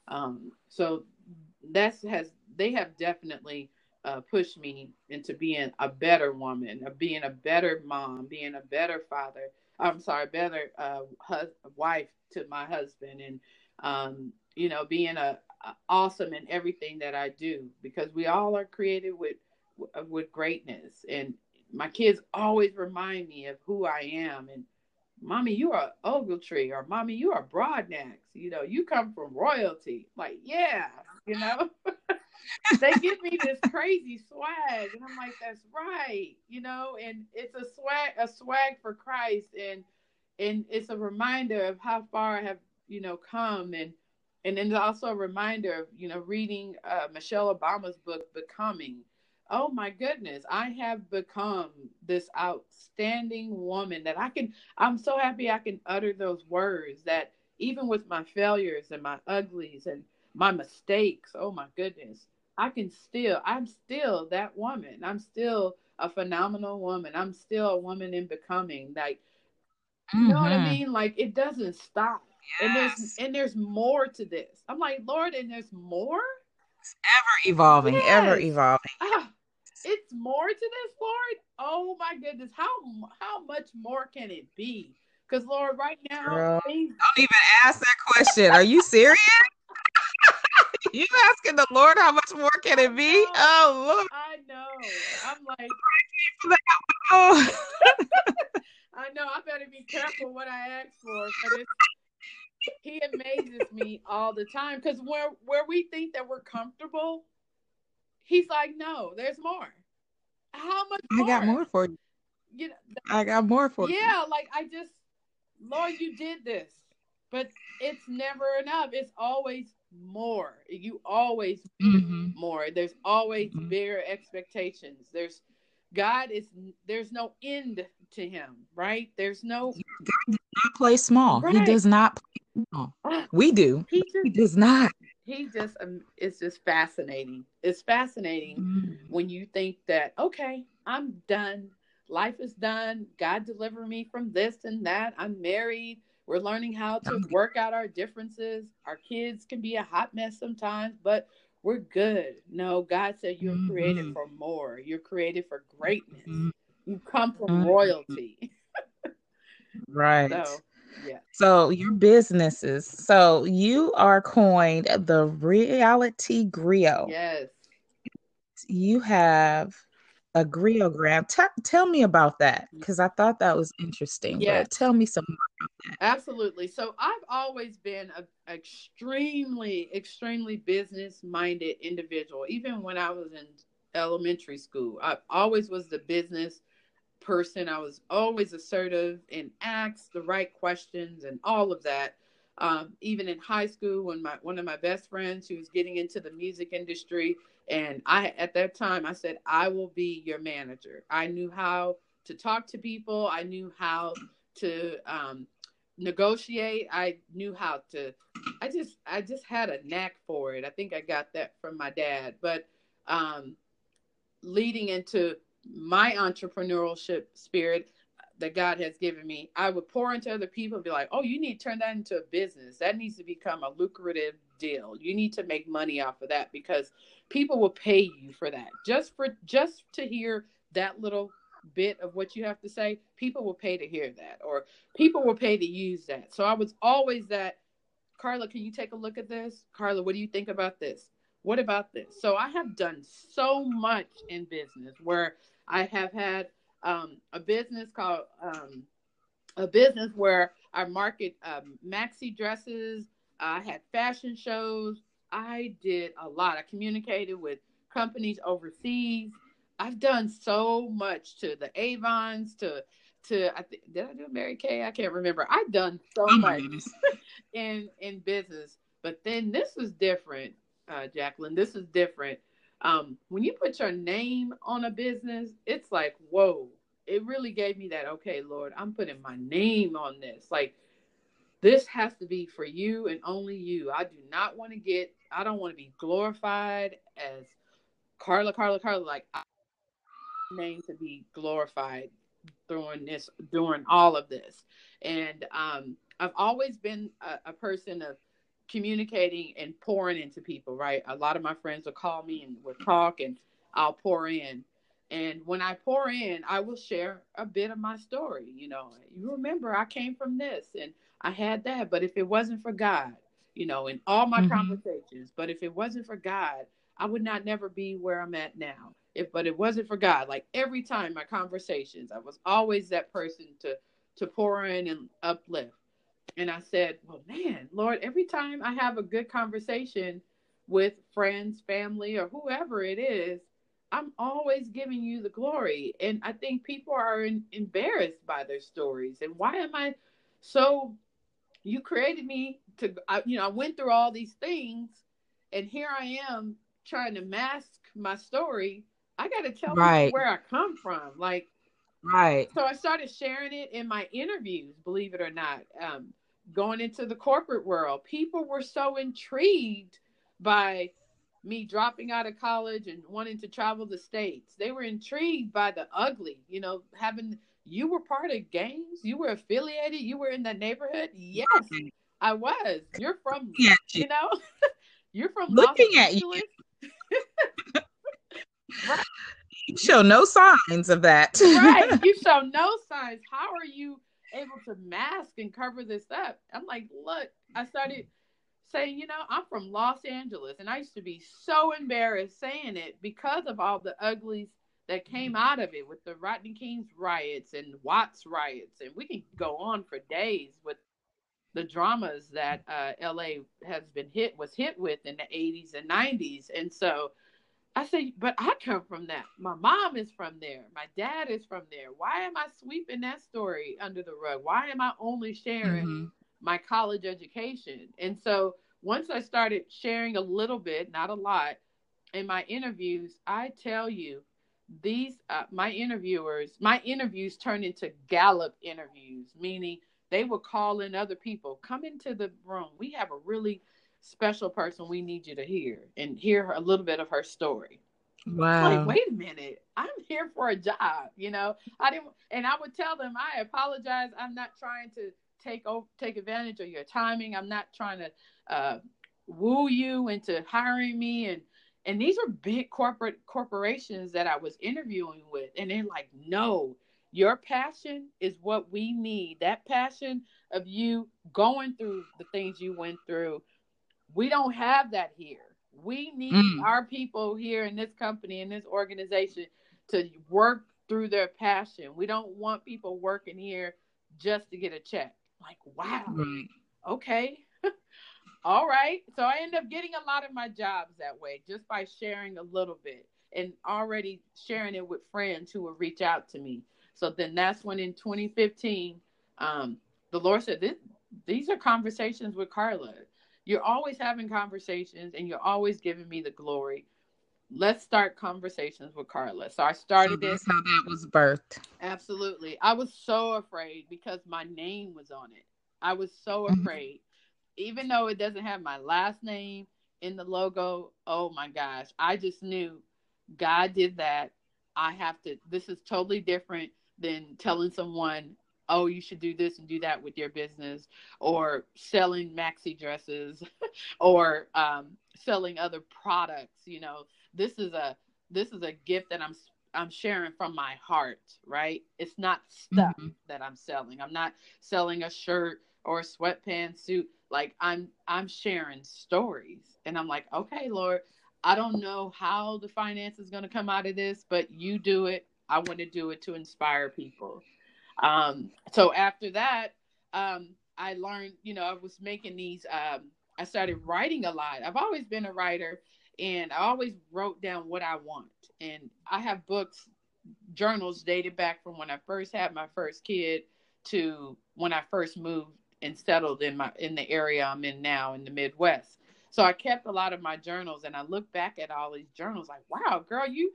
Um, so that's has they have definitely uh, pushed me into being a better woman, of being a better mom, being a better father. I'm sorry, better uh, hus- wife to my husband, and um, you know, being a, awesome in everything that I do because we all are created with with greatness. And my kids always remind me of who I am. And mommy you are Ogletree or mommy you are Broadnax. You know you come from royalty. Like yeah you know they give me this crazy swag and I'm like that's right you know and it's a swag a swag for Christ and and it's a reminder of how far I have you know come and and then also a reminder of you know reading uh, Michelle Obama's book Becoming. Oh my goodness, I have become this outstanding woman that I can. I'm so happy I can utter those words that even with my failures and my uglies and my mistakes. Oh my goodness, I can still. I'm still that woman. I'm still a phenomenal woman. I'm still a woman in becoming. Like, you mm-hmm. know what I mm-hmm. mean? Like it doesn't stop and there's and there's more to this. I'm like, Lord, and there's more? It's ever evolving, yes. ever evolving. Ah, it's more to this, Lord. Oh my goodness. How how much more can it be? Because Lord, right now, Girl, things- don't even ask that question. Are you serious? You asking the Lord how much more can it be? Oh Lord. I know. I'm like oh. I know I better be careful what I ask for, but it's he amazes me all the time because where where we think that we're comfortable, he's like, no, there's more. How much? More? I got more for you. You know, I got more for yeah, you. Yeah, like I just, Lord, you did this, but it's never enough. It's always more. You always mm-hmm. more. There's always mm-hmm. bigger expectations. There's God is there's no end to him, right? There's no God does not play small. Right. He does not Oh, we do. He, just, he does not. He just, um, it's just fascinating. It's fascinating mm. when you think that, okay, I'm done. Life is done. God deliver me from this and that. I'm married. We're learning how to work out our differences. Our kids can be a hot mess sometimes, but we're good. No, God said you're mm-hmm. created for more. You're created for greatness. Mm-hmm. You come from mm-hmm. royalty. right. So yeah. So your businesses. So you are coined the reality griot. Yes. You have a griogram. T- tell me about that mm. because I thought that was interesting. Yeah. Tell me some more about that. Absolutely. So I've always been an extremely, extremely business minded individual. Even when I was in elementary school, I always was the business person. I was always assertive and asked the right questions and all of that. Um, even in high school, when my one of my best friends, who was getting into the music industry, and I at that time I said, "I will be your manager." I knew how to talk to people. I knew how to um, negotiate. I knew how to. I just I just had a knack for it. I think I got that from my dad. But um, leading into my entrepreneurship spirit that God has given me, I would pour into other people and be like, oh, you need to turn that into a business. That needs to become a lucrative deal. You need to make money off of that because people will pay you for that. Just for just to hear that little bit of what you have to say, people will pay to hear that or people will pay to use that. So I was always that Carla, can you take a look at this? Carla, what do you think about this? What about this? So I have done so much in business where I have had um, a business called um, a business where I market um, maxi dresses. I had fashion shows. I did a lot. I communicated with companies overseas. I've done so much to the Avons, to to I th- did I do Mary Kay? I can't remember. I've done so oh much in in business, but then this is different, uh, Jacqueline. This is different. Um, when you put your name on a business, it's like whoa. It really gave me that. Okay, Lord, I'm putting my name on this. Like this has to be for you and only you. I do not want to get. I don't want to be glorified as Carla, Carla, Carla. Like I name to be glorified during this during all of this and um, i've always been a, a, person of communicating and pouring into people right a lot of my friends will call me and we'll talk and i'll pour in and when i pour in i will share a bit of my story you know you remember i came from this and i had that but if it wasn't for god you know in all my mm-hmm. conversations but if it wasn't for god i would not never be where i'm at now if but it wasn't for God, like every time my conversations, I was always that person to to pour in and uplift. And I said, Well, man, Lord, every time I have a good conversation with friends, family, or whoever it is, I'm always giving you the glory. And I think people are in, embarrassed by their stories. And why am I so? You created me to, I, you know, I went through all these things, and here I am trying to mask my story I got to tell right. people where I come from. Like, right. So I started sharing it in my interviews, believe it or not. Um, going into the corporate world, people were so intrigued by me dropping out of college and wanting to travel the states. They were intrigued by the ugly, you know, having you were part of gangs, you were affiliated, you were in that neighborhood. Yes, I was. You're from, you. you know, you're from looking Los at Angeles. you. Right. You show no signs of that. right. You show no signs. How are you able to mask and cover this up? I'm like, look, I started saying, you know, I'm from Los Angeles and I used to be so embarrassed saying it because of all the uglies that came out of it with the Rodney King's riots and Watts riots. And we can go on for days with the dramas that uh, LA has been hit was hit with in the 80s and 90s. And so I say, but I come from that. My mom is from there. My dad is from there. Why am I sweeping that story under the rug? Why am I only sharing mm-hmm. my college education? And so once I started sharing a little bit, not a lot, in my interviews, I tell you, these uh, my interviewers, my interviews turn into Gallup interviews, meaning they will call in other people, come into the room. We have a really special person we need you to hear and hear a little bit of her story. Wow. Like, wait a minute. I'm here for a job, you know. I didn't and I would tell them I apologize. I'm not trying to take over take advantage of your timing. I'm not trying to uh, woo you into hiring me and and these are big corporate corporations that I was interviewing with and they're like, "No, your passion is what we need. That passion of you going through the things you went through we don't have that here. We need mm. our people here in this company, in this organization, to work through their passion. We don't want people working here just to get a check. Like, wow, right. okay. All right. So I end up getting a lot of my jobs that way just by sharing a little bit and already sharing it with friends who would reach out to me. So then that's when in 2015, um, the Lord said, this, These are conversations with Carla you're always having conversations and you're always giving me the glory. Let's start conversations with Carla. So I started so this. how that was birthed. Absolutely. I was so afraid because my name was on it. I was so mm-hmm. afraid. Even though it doesn't have my last name in the logo, oh my gosh. I just knew God did that. I have to, this is totally different than telling someone oh, you should do this and do that with your business, or selling maxi dresses, or um, selling other products. You know, this is a this is a gift that I'm I'm sharing from my heart, right? It's not stuff mm-hmm. that I'm selling. I'm not selling a shirt or a sweatpants suit. Like I'm I'm sharing stories, and I'm like, okay, Lord, I don't know how the finance is going to come out of this, but you do it. I want to do it to inspire people. Um, so after that, um, I learned, you know, I was making these, um, I started writing a lot. I've always been a writer and I always wrote down what I want. And I have books, journals dated back from when I first had my first kid to when I first moved and settled in my in the area I'm in now in the Midwest. So I kept a lot of my journals and I look back at all these journals like, wow, girl, you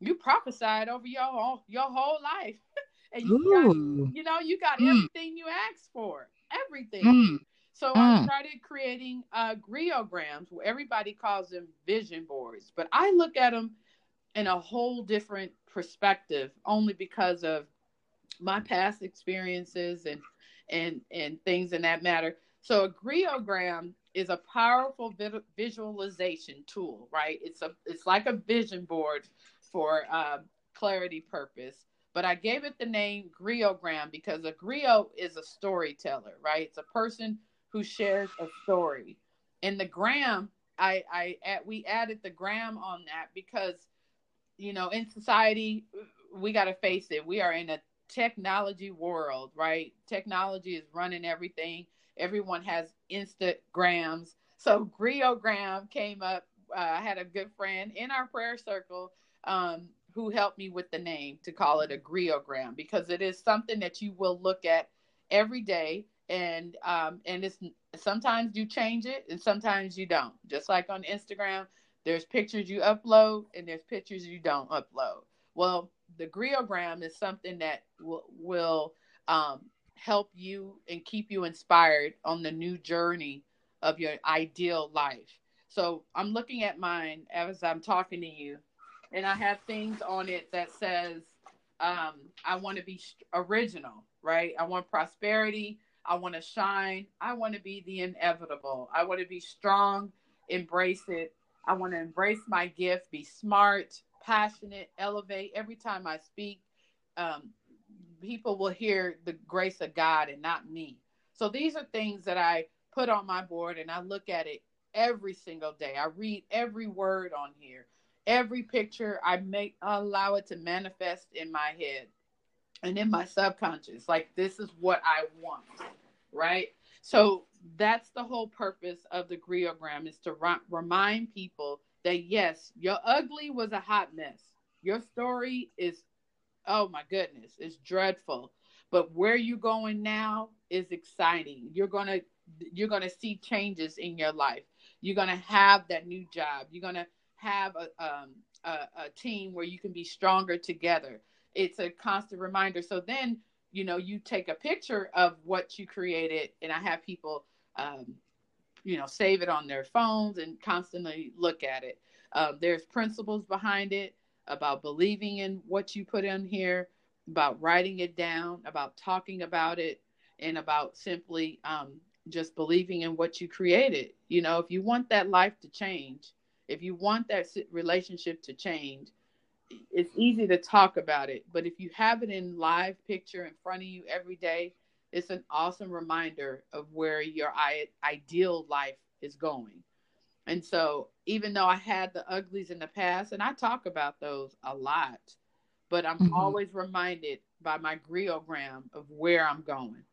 you prophesied over your whole, your whole life. and you got, you know, you got mm. everything you asked for. Everything. Mm. So mm. I started creating uh griograms where everybody calls them vision boards, but I look at them in a whole different perspective only because of my past experiences and and and things in that matter. So a griogram is a powerful visualization tool, right? It's a it's like a vision board for uh, clarity purpose. But I gave it the name griogram because a griot is a storyteller, right? It's a person who shares a story. And the gram, I I we added the gram on that because you know in society we got to face it. We are in a technology world, right? Technology is running everything. Everyone has Instagrams. So Griogram came up. Uh, I had a good friend in our prayer circle um, who helped me with the name to call it a Griogram because it is something that you will look at every day and um, and it's sometimes you change it and sometimes you don't. Just like on Instagram, there's pictures you upload and there's pictures you don't upload. Well, the griogram is something that will, will um, help you and keep you inspired on the new journey of your ideal life. So I'm looking at mine as I'm talking to you, and I have things on it that says um, I want to be original, right? I want prosperity. I want to shine. I want to be the inevitable. I want to be strong, embrace it. I want to embrace my gift, be smart, passionate, elevate. Every time I speak, um, people will hear the grace of God and not me. So these are things that I put on my board and I look at it every single day. I read every word on here, every picture. I make allow it to manifest in my head and in my subconscious. Like this is what I want, right? So that's the whole purpose of the griogram is to remind people that yes, your ugly was a hot mess. Your story is, oh my goodness, it's dreadful. But where you're going now is exciting. You're gonna you're gonna see changes in your life. You're gonna have that new job. You're gonna have a um, a, a team where you can be stronger together. It's a constant reminder. So then you know you take a picture of what you created, and I have people um, you know save it on their phones and constantly look at it um, there's principles behind it about believing in what you put in here about writing it down about talking about it and about simply um, just believing in what you created you know if you want that life to change if you want that relationship to change it's easy to talk about it but if you have it in live picture in front of you every day it's an awesome reminder of where your ideal life is going. And so, even though I had the uglies in the past, and I talk about those a lot, but I'm mm-hmm. always reminded by my griogram of where I'm going,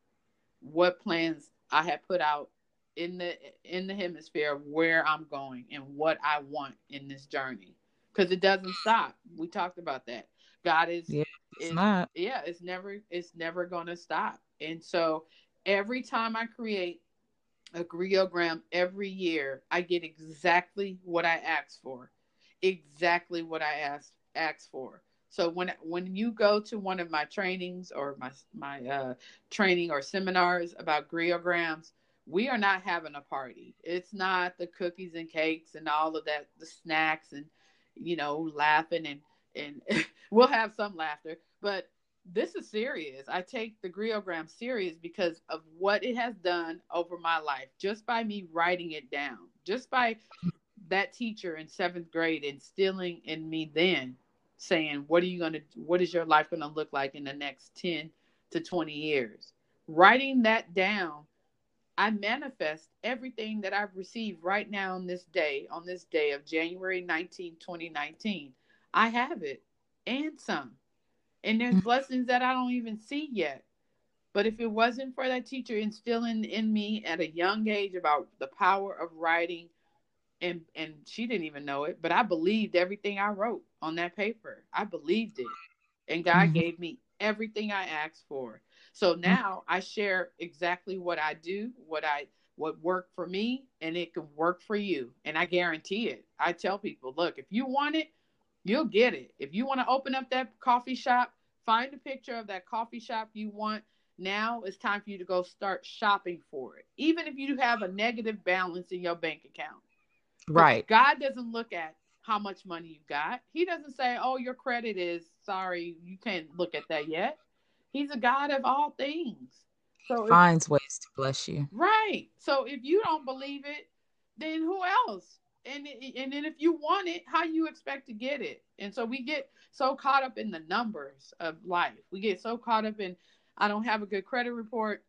what plans I have put out in the in the hemisphere of where I'm going and what I want in this journey. Because it doesn't stop. We talked about that. God is yeah, it's is, not. Yeah, it's never it's never gonna stop. And so every time I create a griogram every year, I get exactly what I asked for. Exactly what I asked asked for. So when when you go to one of my trainings or my my uh, training or seminars about griograms, we are not having a party. It's not the cookies and cakes and all of that, the snacks and you know laughing and and we'll have some laughter, but this is serious. I take the griogram serious because of what it has done over my life, just by me writing it down, just by that teacher in seventh grade instilling in me then saying, What are you gonna what is your life gonna look like in the next 10 to 20 years? Writing that down I manifest everything that I've received right now on this day, on this day of January 19, 2019. I have it and some. And there's mm-hmm. blessings that I don't even see yet. But if it wasn't for that teacher instilling in me at a young age about the power of writing, and and she didn't even know it, but I believed everything I wrote on that paper. I believed it. And God mm-hmm. gave me everything I asked for. So mm-hmm. now I share exactly what I do, what I what worked for me, and it can work for you. And I guarantee it. I tell people, look, if you want it, you'll get it. If you want to open up that coffee shop, find a picture of that coffee shop you want. Now it's time for you to go start shopping for it. Even if you have a negative balance in your bank account. Right. God doesn't look at how much money you got. He doesn't say, "Oh, your credit is sorry, you can't look at that yet." He's a God of all things. So finds if, ways to bless you. Right. So if you don't believe it, then who else? And and then if you want it, how you expect to get it? And so we get so caught up in the numbers of life. We get so caught up in I don't have a good credit report.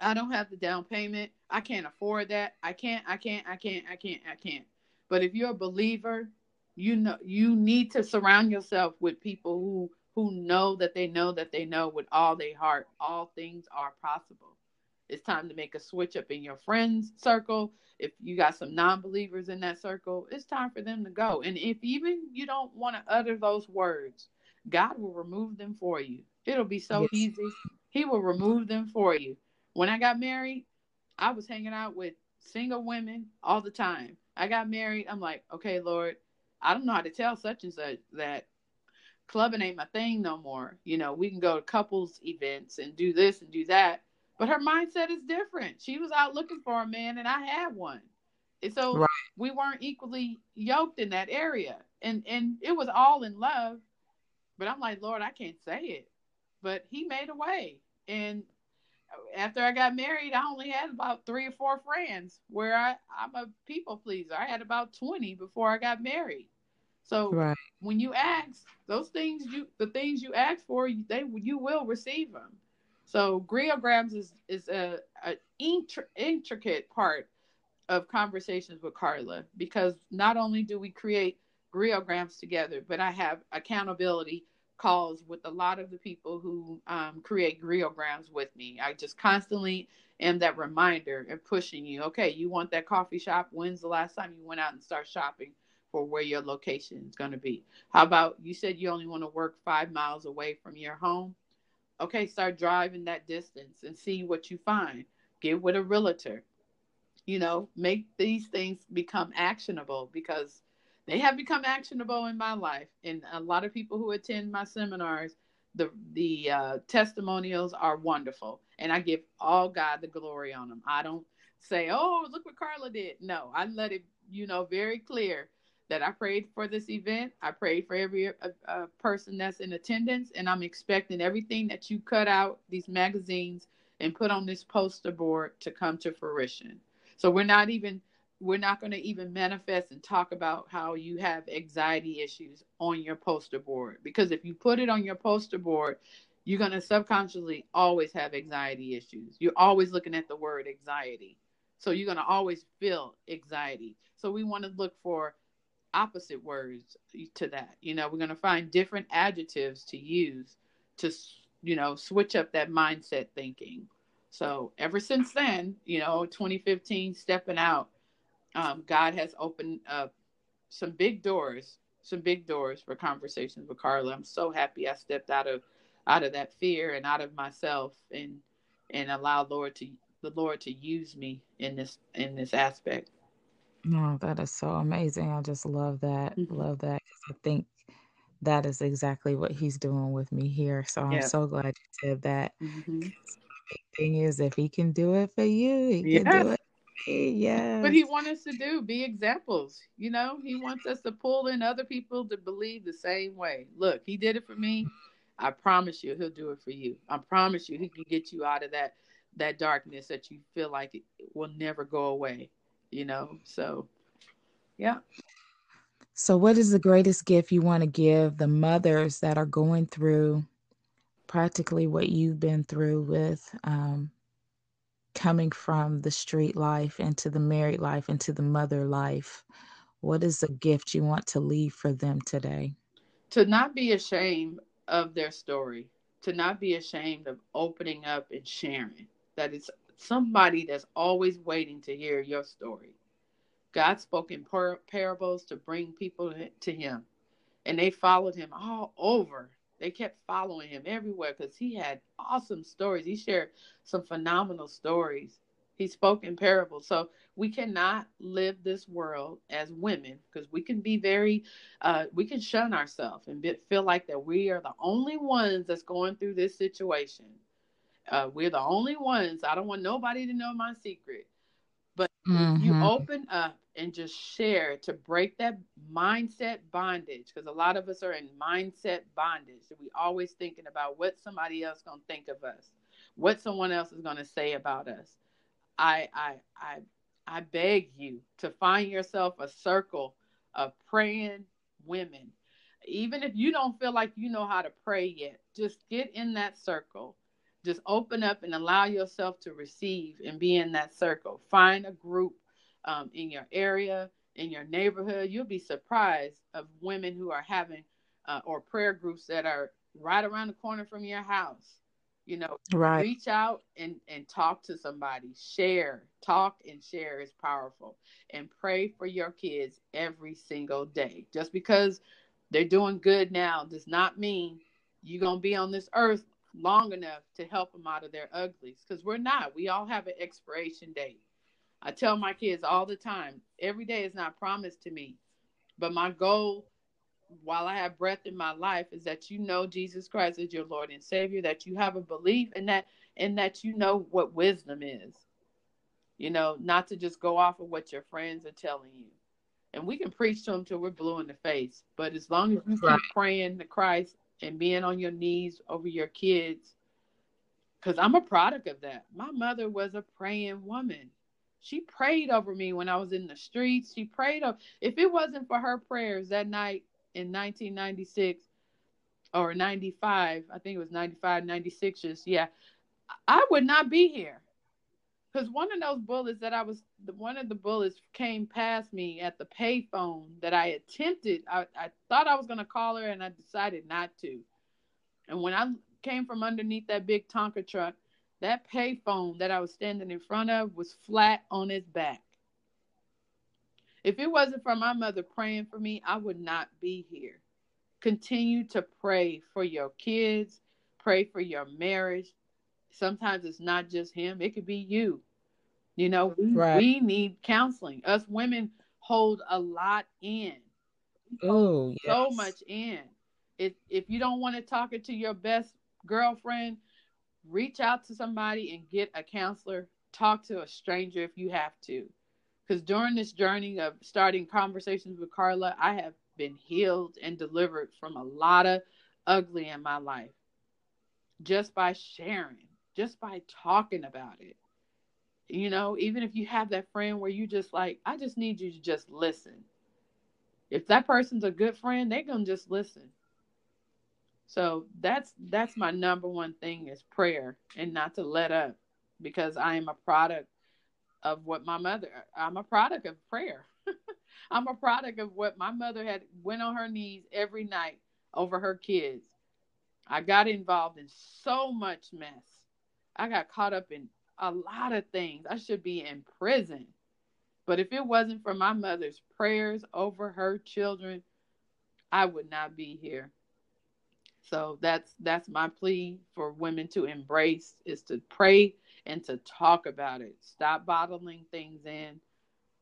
I don't have the down payment. I can't afford that. I can't, I can't, I can't, I can't, I can't. But if you're a believer, you know you need to surround yourself with people who who know that they know that they know with all their heart all things are possible. It's time to make a switch up in your friends circle. If you got some non-believers in that circle it's time for them to go. And if even you don't want to utter those words god will remove them for you. It'll be so yes. easy. He will remove them for you. When i got married i was hanging out with single women all the time. I got married i'm like okay lord i don't know how to tell such and such that clubbing ain't my thing no more. You know, we can go to couples events and do this and do that. But her mindset is different. She was out looking for a man and I had one. And so right. we weren't equally yoked in that area. And and it was all in love. But I'm like, Lord, I can't say it. But he made a way. And after I got married, I only had about three or four friends where I, I'm a people pleaser. I had about 20 before I got married. So right. when you ask those things, you the things you ask for, they you will receive them. So griograms is is a, a intricate part of conversations with Carla because not only do we create griograms together, but I have accountability calls with a lot of the people who um, create griograms with me. I just constantly am that reminder and pushing you. Okay, you want that coffee shop? When's the last time you went out and start shopping? For where your location is going to be. How about you said you only want to work five miles away from your home? Okay, start driving that distance and see what you find. Get with a realtor. You know, make these things become actionable because they have become actionable in my life. And a lot of people who attend my seminars, the the uh, testimonials are wonderful, and I give all God the glory on them. I don't say, "Oh, look what Carla did." No, I let it, you know, very clear that I prayed for this event. I prayed for every uh, uh, person that's in attendance, and I'm expecting everything that you cut out these magazines and put on this poster board to come to fruition. So we're not even we're not going to even manifest and talk about how you have anxiety issues on your poster board because if you put it on your poster board you're going to subconsciously always have anxiety issues you're always looking at the word anxiety so you're going to always feel anxiety so we want to look for opposite words to that. You know, we're going to find different adjectives to use to, you know, switch up that mindset thinking. So ever since then, you know, 2015, stepping out, um, God has opened up some big doors, some big doors for conversations with Carla. I'm so happy I stepped out of out of that fear and out of myself and and allow Lord to the Lord to use me in this in this aspect. No, that is so amazing. I just love that. Mm-hmm. Love that. I think that is exactly what he's doing with me here. So I'm so glad you said that. Mm-hmm. The thing is, if he can do it for you, he yeah. can do it. Yeah. But he wants us to do be examples. You know, he wants us to pull in other people to believe the same way. Look, he did it for me. I promise you, he'll do it for you. I promise you, he can get you out of that that darkness that you feel like it will never go away you know so yeah so what is the greatest gift you want to give the mothers that are going through practically what you've been through with um, coming from the street life into the married life into the mother life, what is the gift you want to leave for them today? To not be ashamed of their story, to not be ashamed of opening up and sharing. That it's somebody that's always waiting to hear your story. God spoke in par- parables to bring people to Him, and they followed Him all over. They kept following Him everywhere because He had awesome stories. He shared some phenomenal stories. He spoke in parables. So we cannot live this world as women because we can be very, uh, we can shun ourselves and be, feel like that we are the only ones that's going through this situation. Uh, we're the only ones. I don't want nobody to know my secret. But mm-hmm. you open up and just share to break that mindset bondage, because a lot of us are in mindset bondage. We always thinking about what somebody else gonna think of us, what someone else is gonna say about us. I I I I beg you to find yourself a circle of praying women. Even if you don't feel like you know how to pray yet, just get in that circle. Just open up and allow yourself to receive and be in that circle. Find a group um, in your area, in your neighborhood. You'll be surprised of women who are having uh, or prayer groups that are right around the corner from your house you know right. reach out and and talk to somebody share talk and share is powerful and pray for your kids every single day just because they're doing good now does not mean you're going to be on this earth long enough to help them out of their uglies because we're not we all have an expiration date i tell my kids all the time every day is not promised to me but my goal while I have breath in my life is that you know Jesus Christ is your Lord and Savior, that you have a belief in that and that you know what wisdom is. You know, not to just go off of what your friends are telling you. And we can preach to them till we're blue in the face. But as long as you keep praying to Christ and being on your knees over your kids, because I'm a product of that. My mother was a praying woman. She prayed over me when I was in the streets. She prayed over. If it wasn't for her prayers that night, in 1996 or 95, I think it was 95, 96, just yeah, I would not be here. Because one of those bullets that I was, one of the bullets came past me at the payphone that I attempted. I, I thought I was to call her and I decided not to. And when I came from underneath that big Tonka truck, that payphone that I was standing in front of was flat on its back. If it wasn't for my mother praying for me, I would not be here. Continue to pray for your kids, pray for your marriage. Sometimes it's not just him, it could be you. You know, we, right. we need counseling. Us women hold a lot in. Oh, yes. so much in. If if you don't want to talk it to your best girlfriend, reach out to somebody and get a counselor. Talk to a stranger if you have to because during this journey of starting conversations with Carla, I have been healed and delivered from a lot of ugly in my life just by sharing, just by talking about it. You know, even if you have that friend where you just like, I just need you to just listen. If that person's a good friend, they're going to just listen. So that's that's my number one thing is prayer and not to let up because I am a product of what my mother I'm a product of prayer. I'm a product of what my mother had went on her knees every night over her kids. I got involved in so much mess. I got caught up in a lot of things. I should be in prison. But if it wasn't for my mother's prayers over her children, I would not be here. So that's that's my plea for women to embrace is to pray and to talk about it. Stop bottling things in.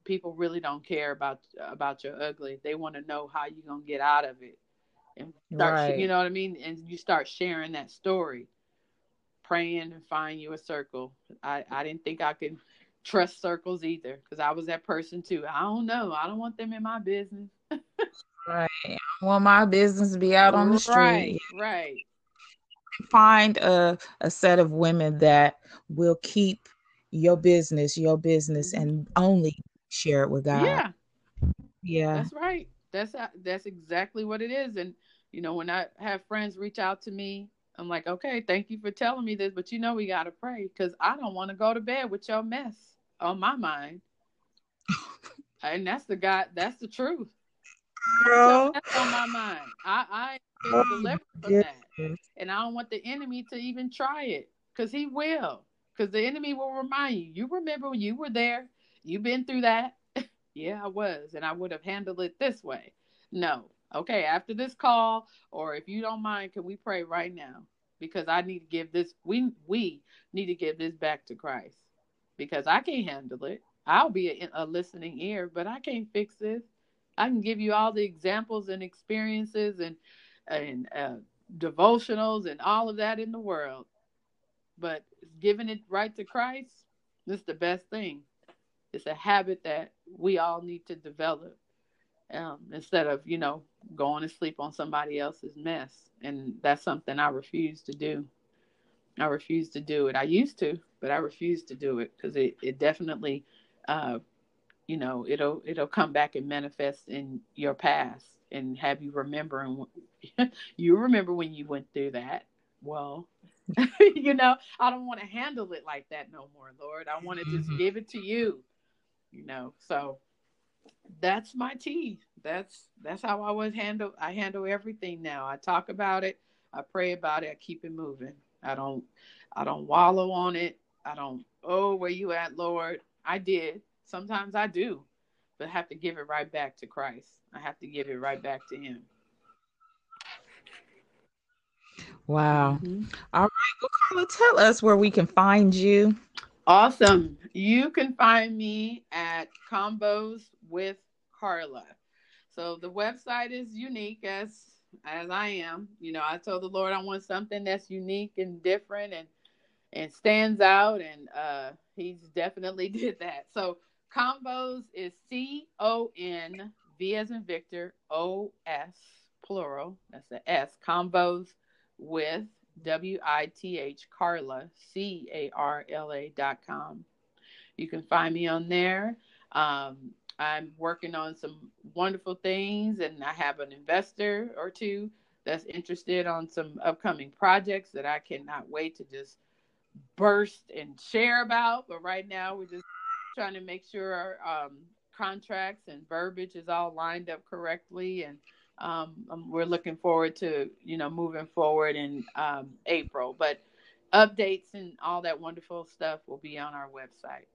People really don't care about about your ugly. They want to know how you're gonna get out of it, and start. Right. You know what I mean? And you start sharing that story, praying and find you a circle. I I didn't think I could trust circles either because I was that person too. I don't know. I don't want them in my business. right. I want my business to be out on the street. Right. Right find a, a set of women that will keep your business your business mm-hmm. and only share it with God. Yeah. Yeah. That's right. That's that's exactly what it is and you know when I have friends reach out to me I'm like, okay, thank you for telling me this, but you know we gotta pray because I don't want to go to bed with your mess on my mind. and that's the God, that's the truth. Girl. That's on my mind. I I been oh, delivered from yes. that, and I don't want the enemy to even try it because he will. Because the enemy will remind you. You remember when you were there. You've been through that. yeah, I was, and I would have handled it this way. No, okay, after this call, or if you don't mind, can we pray right now? Because I need to give this, we we need to give this back to Christ because I can't handle it. I'll be a, a listening ear, but I can't fix this. I can give you all the examples and experiences and and uh, devotionals and all of that in the world, but giving it right to Christ is the best thing. It's a habit that we all need to develop um, instead of you know going to sleep on somebody else's mess. And that's something i refuse to do. I refuse to do it. I used to but i refuse to do it because it, it definitely uh, you know it'll it'll come back and manifest in your past and have you remembering you remember when you went through that. Well you know i don't want to handle it like that no more lord. I want to just mm-hmm. give it to you you know so that's my tea. That's that's how I was handle I handle everything now. I talk about it, I pray about it, I keep it moving. I don't I don't wallow on it. I don't, oh, where you at, Lord? I did. Sometimes I do, but I have to give it right back to Christ. I have to give it right back to him. Wow. Mm-hmm. All right. Well, Carla, tell us where we can find you. Awesome. You can find me at Convos with Carla. So the website is unique as as I am. You know, I told the Lord I want something that's unique and different and and stands out and uh he's definitely did that. So Convos is C O N V as in Victor O S plural. That's the S. Convos with W I T H Carla C A R L A dot com. You can find me on there. Um, I'm working on some wonderful things, and I have an investor or two that's interested on some upcoming projects that I cannot wait to just burst and share about. But right now, we're just trying to make sure our um, contracts and verbiage is all lined up correctly, and um, um, we're looking forward to you know moving forward in um, April. But updates and all that wonderful stuff will be on our website.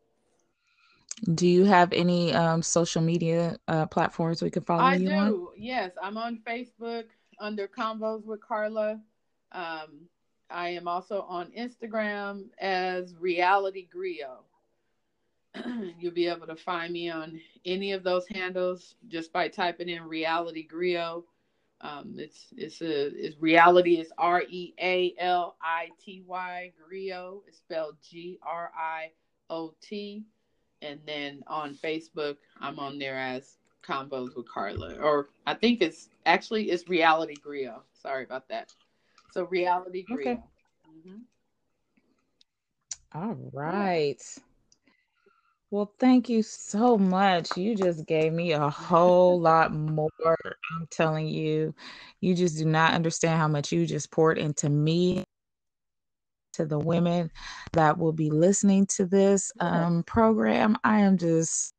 Do you have any um, social media uh, platforms we can follow I you do. on? Yes, I'm on Facebook under Convos with Carla. Um, I am also on Instagram as Reality Griot. You'll be able to find me on any of those handles just by typing in Reality Griot. Um, it's it's a it's reality is R E A L I T Y Griot. It's spelled G R I O T and then on Facebook, I'm on there as Convos with Carla, or I think it's actually it's Reality Griot. Sorry about that. So Reality Griot. Okay. Mm-hmm. All right. Well, thank you so much. You just gave me a whole lot more. I'm telling you, you just do not understand how much you just poured into me to the women that will be listening to this um, program. I am just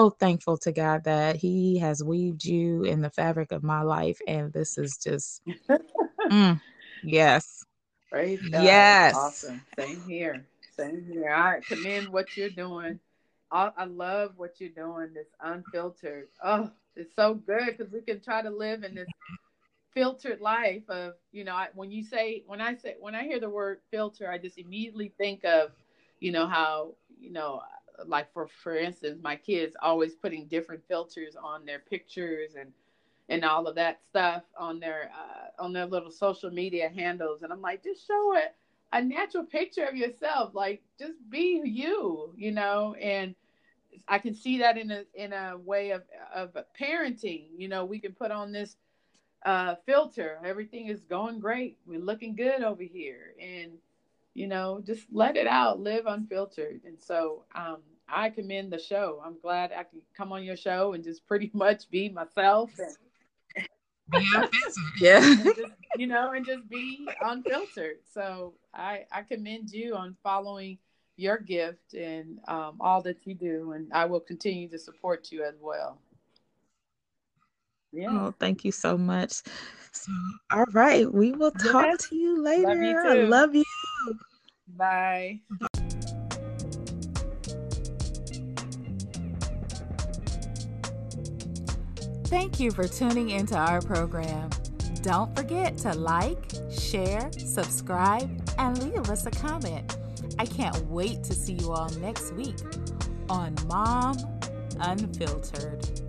so thankful to God that He has weaved you in the fabric of my life. And this is just, mm, yes. Praise God. Yes. Awesome. Same here. Same here. I commend what you're doing. I, I love what you're doing, this unfiltered. Oh, it's so good because we can try to live in this filtered life of you know I, when you say when i say when i hear the word filter i just immediately think of you know how you know like for for instance my kids always putting different filters on their pictures and and all of that stuff on their uh, on their little social media handles and i'm like just show it a natural picture of yourself like just be you you know and i can see that in a in a way of of parenting you know we can put on this uh, filter. Everything is going great. We're looking good over here. And, you know, just let it out, live unfiltered. And so um, I commend the show. I'm glad I can come on your show and just pretty much be myself. And, be unfiltered. Yeah. just, you know, and just be unfiltered. So I I commend you on following your gift and um, all that you do, and I will continue to support you as well. Yeah. Oh, thank you so much. So, all right, we will talk yes. to you later. Love you too. I love you. Bye. Thank you for tuning into our program. Don't forget to like, share, subscribe, and leave us a comment. I can't wait to see you all next week on Mom Unfiltered.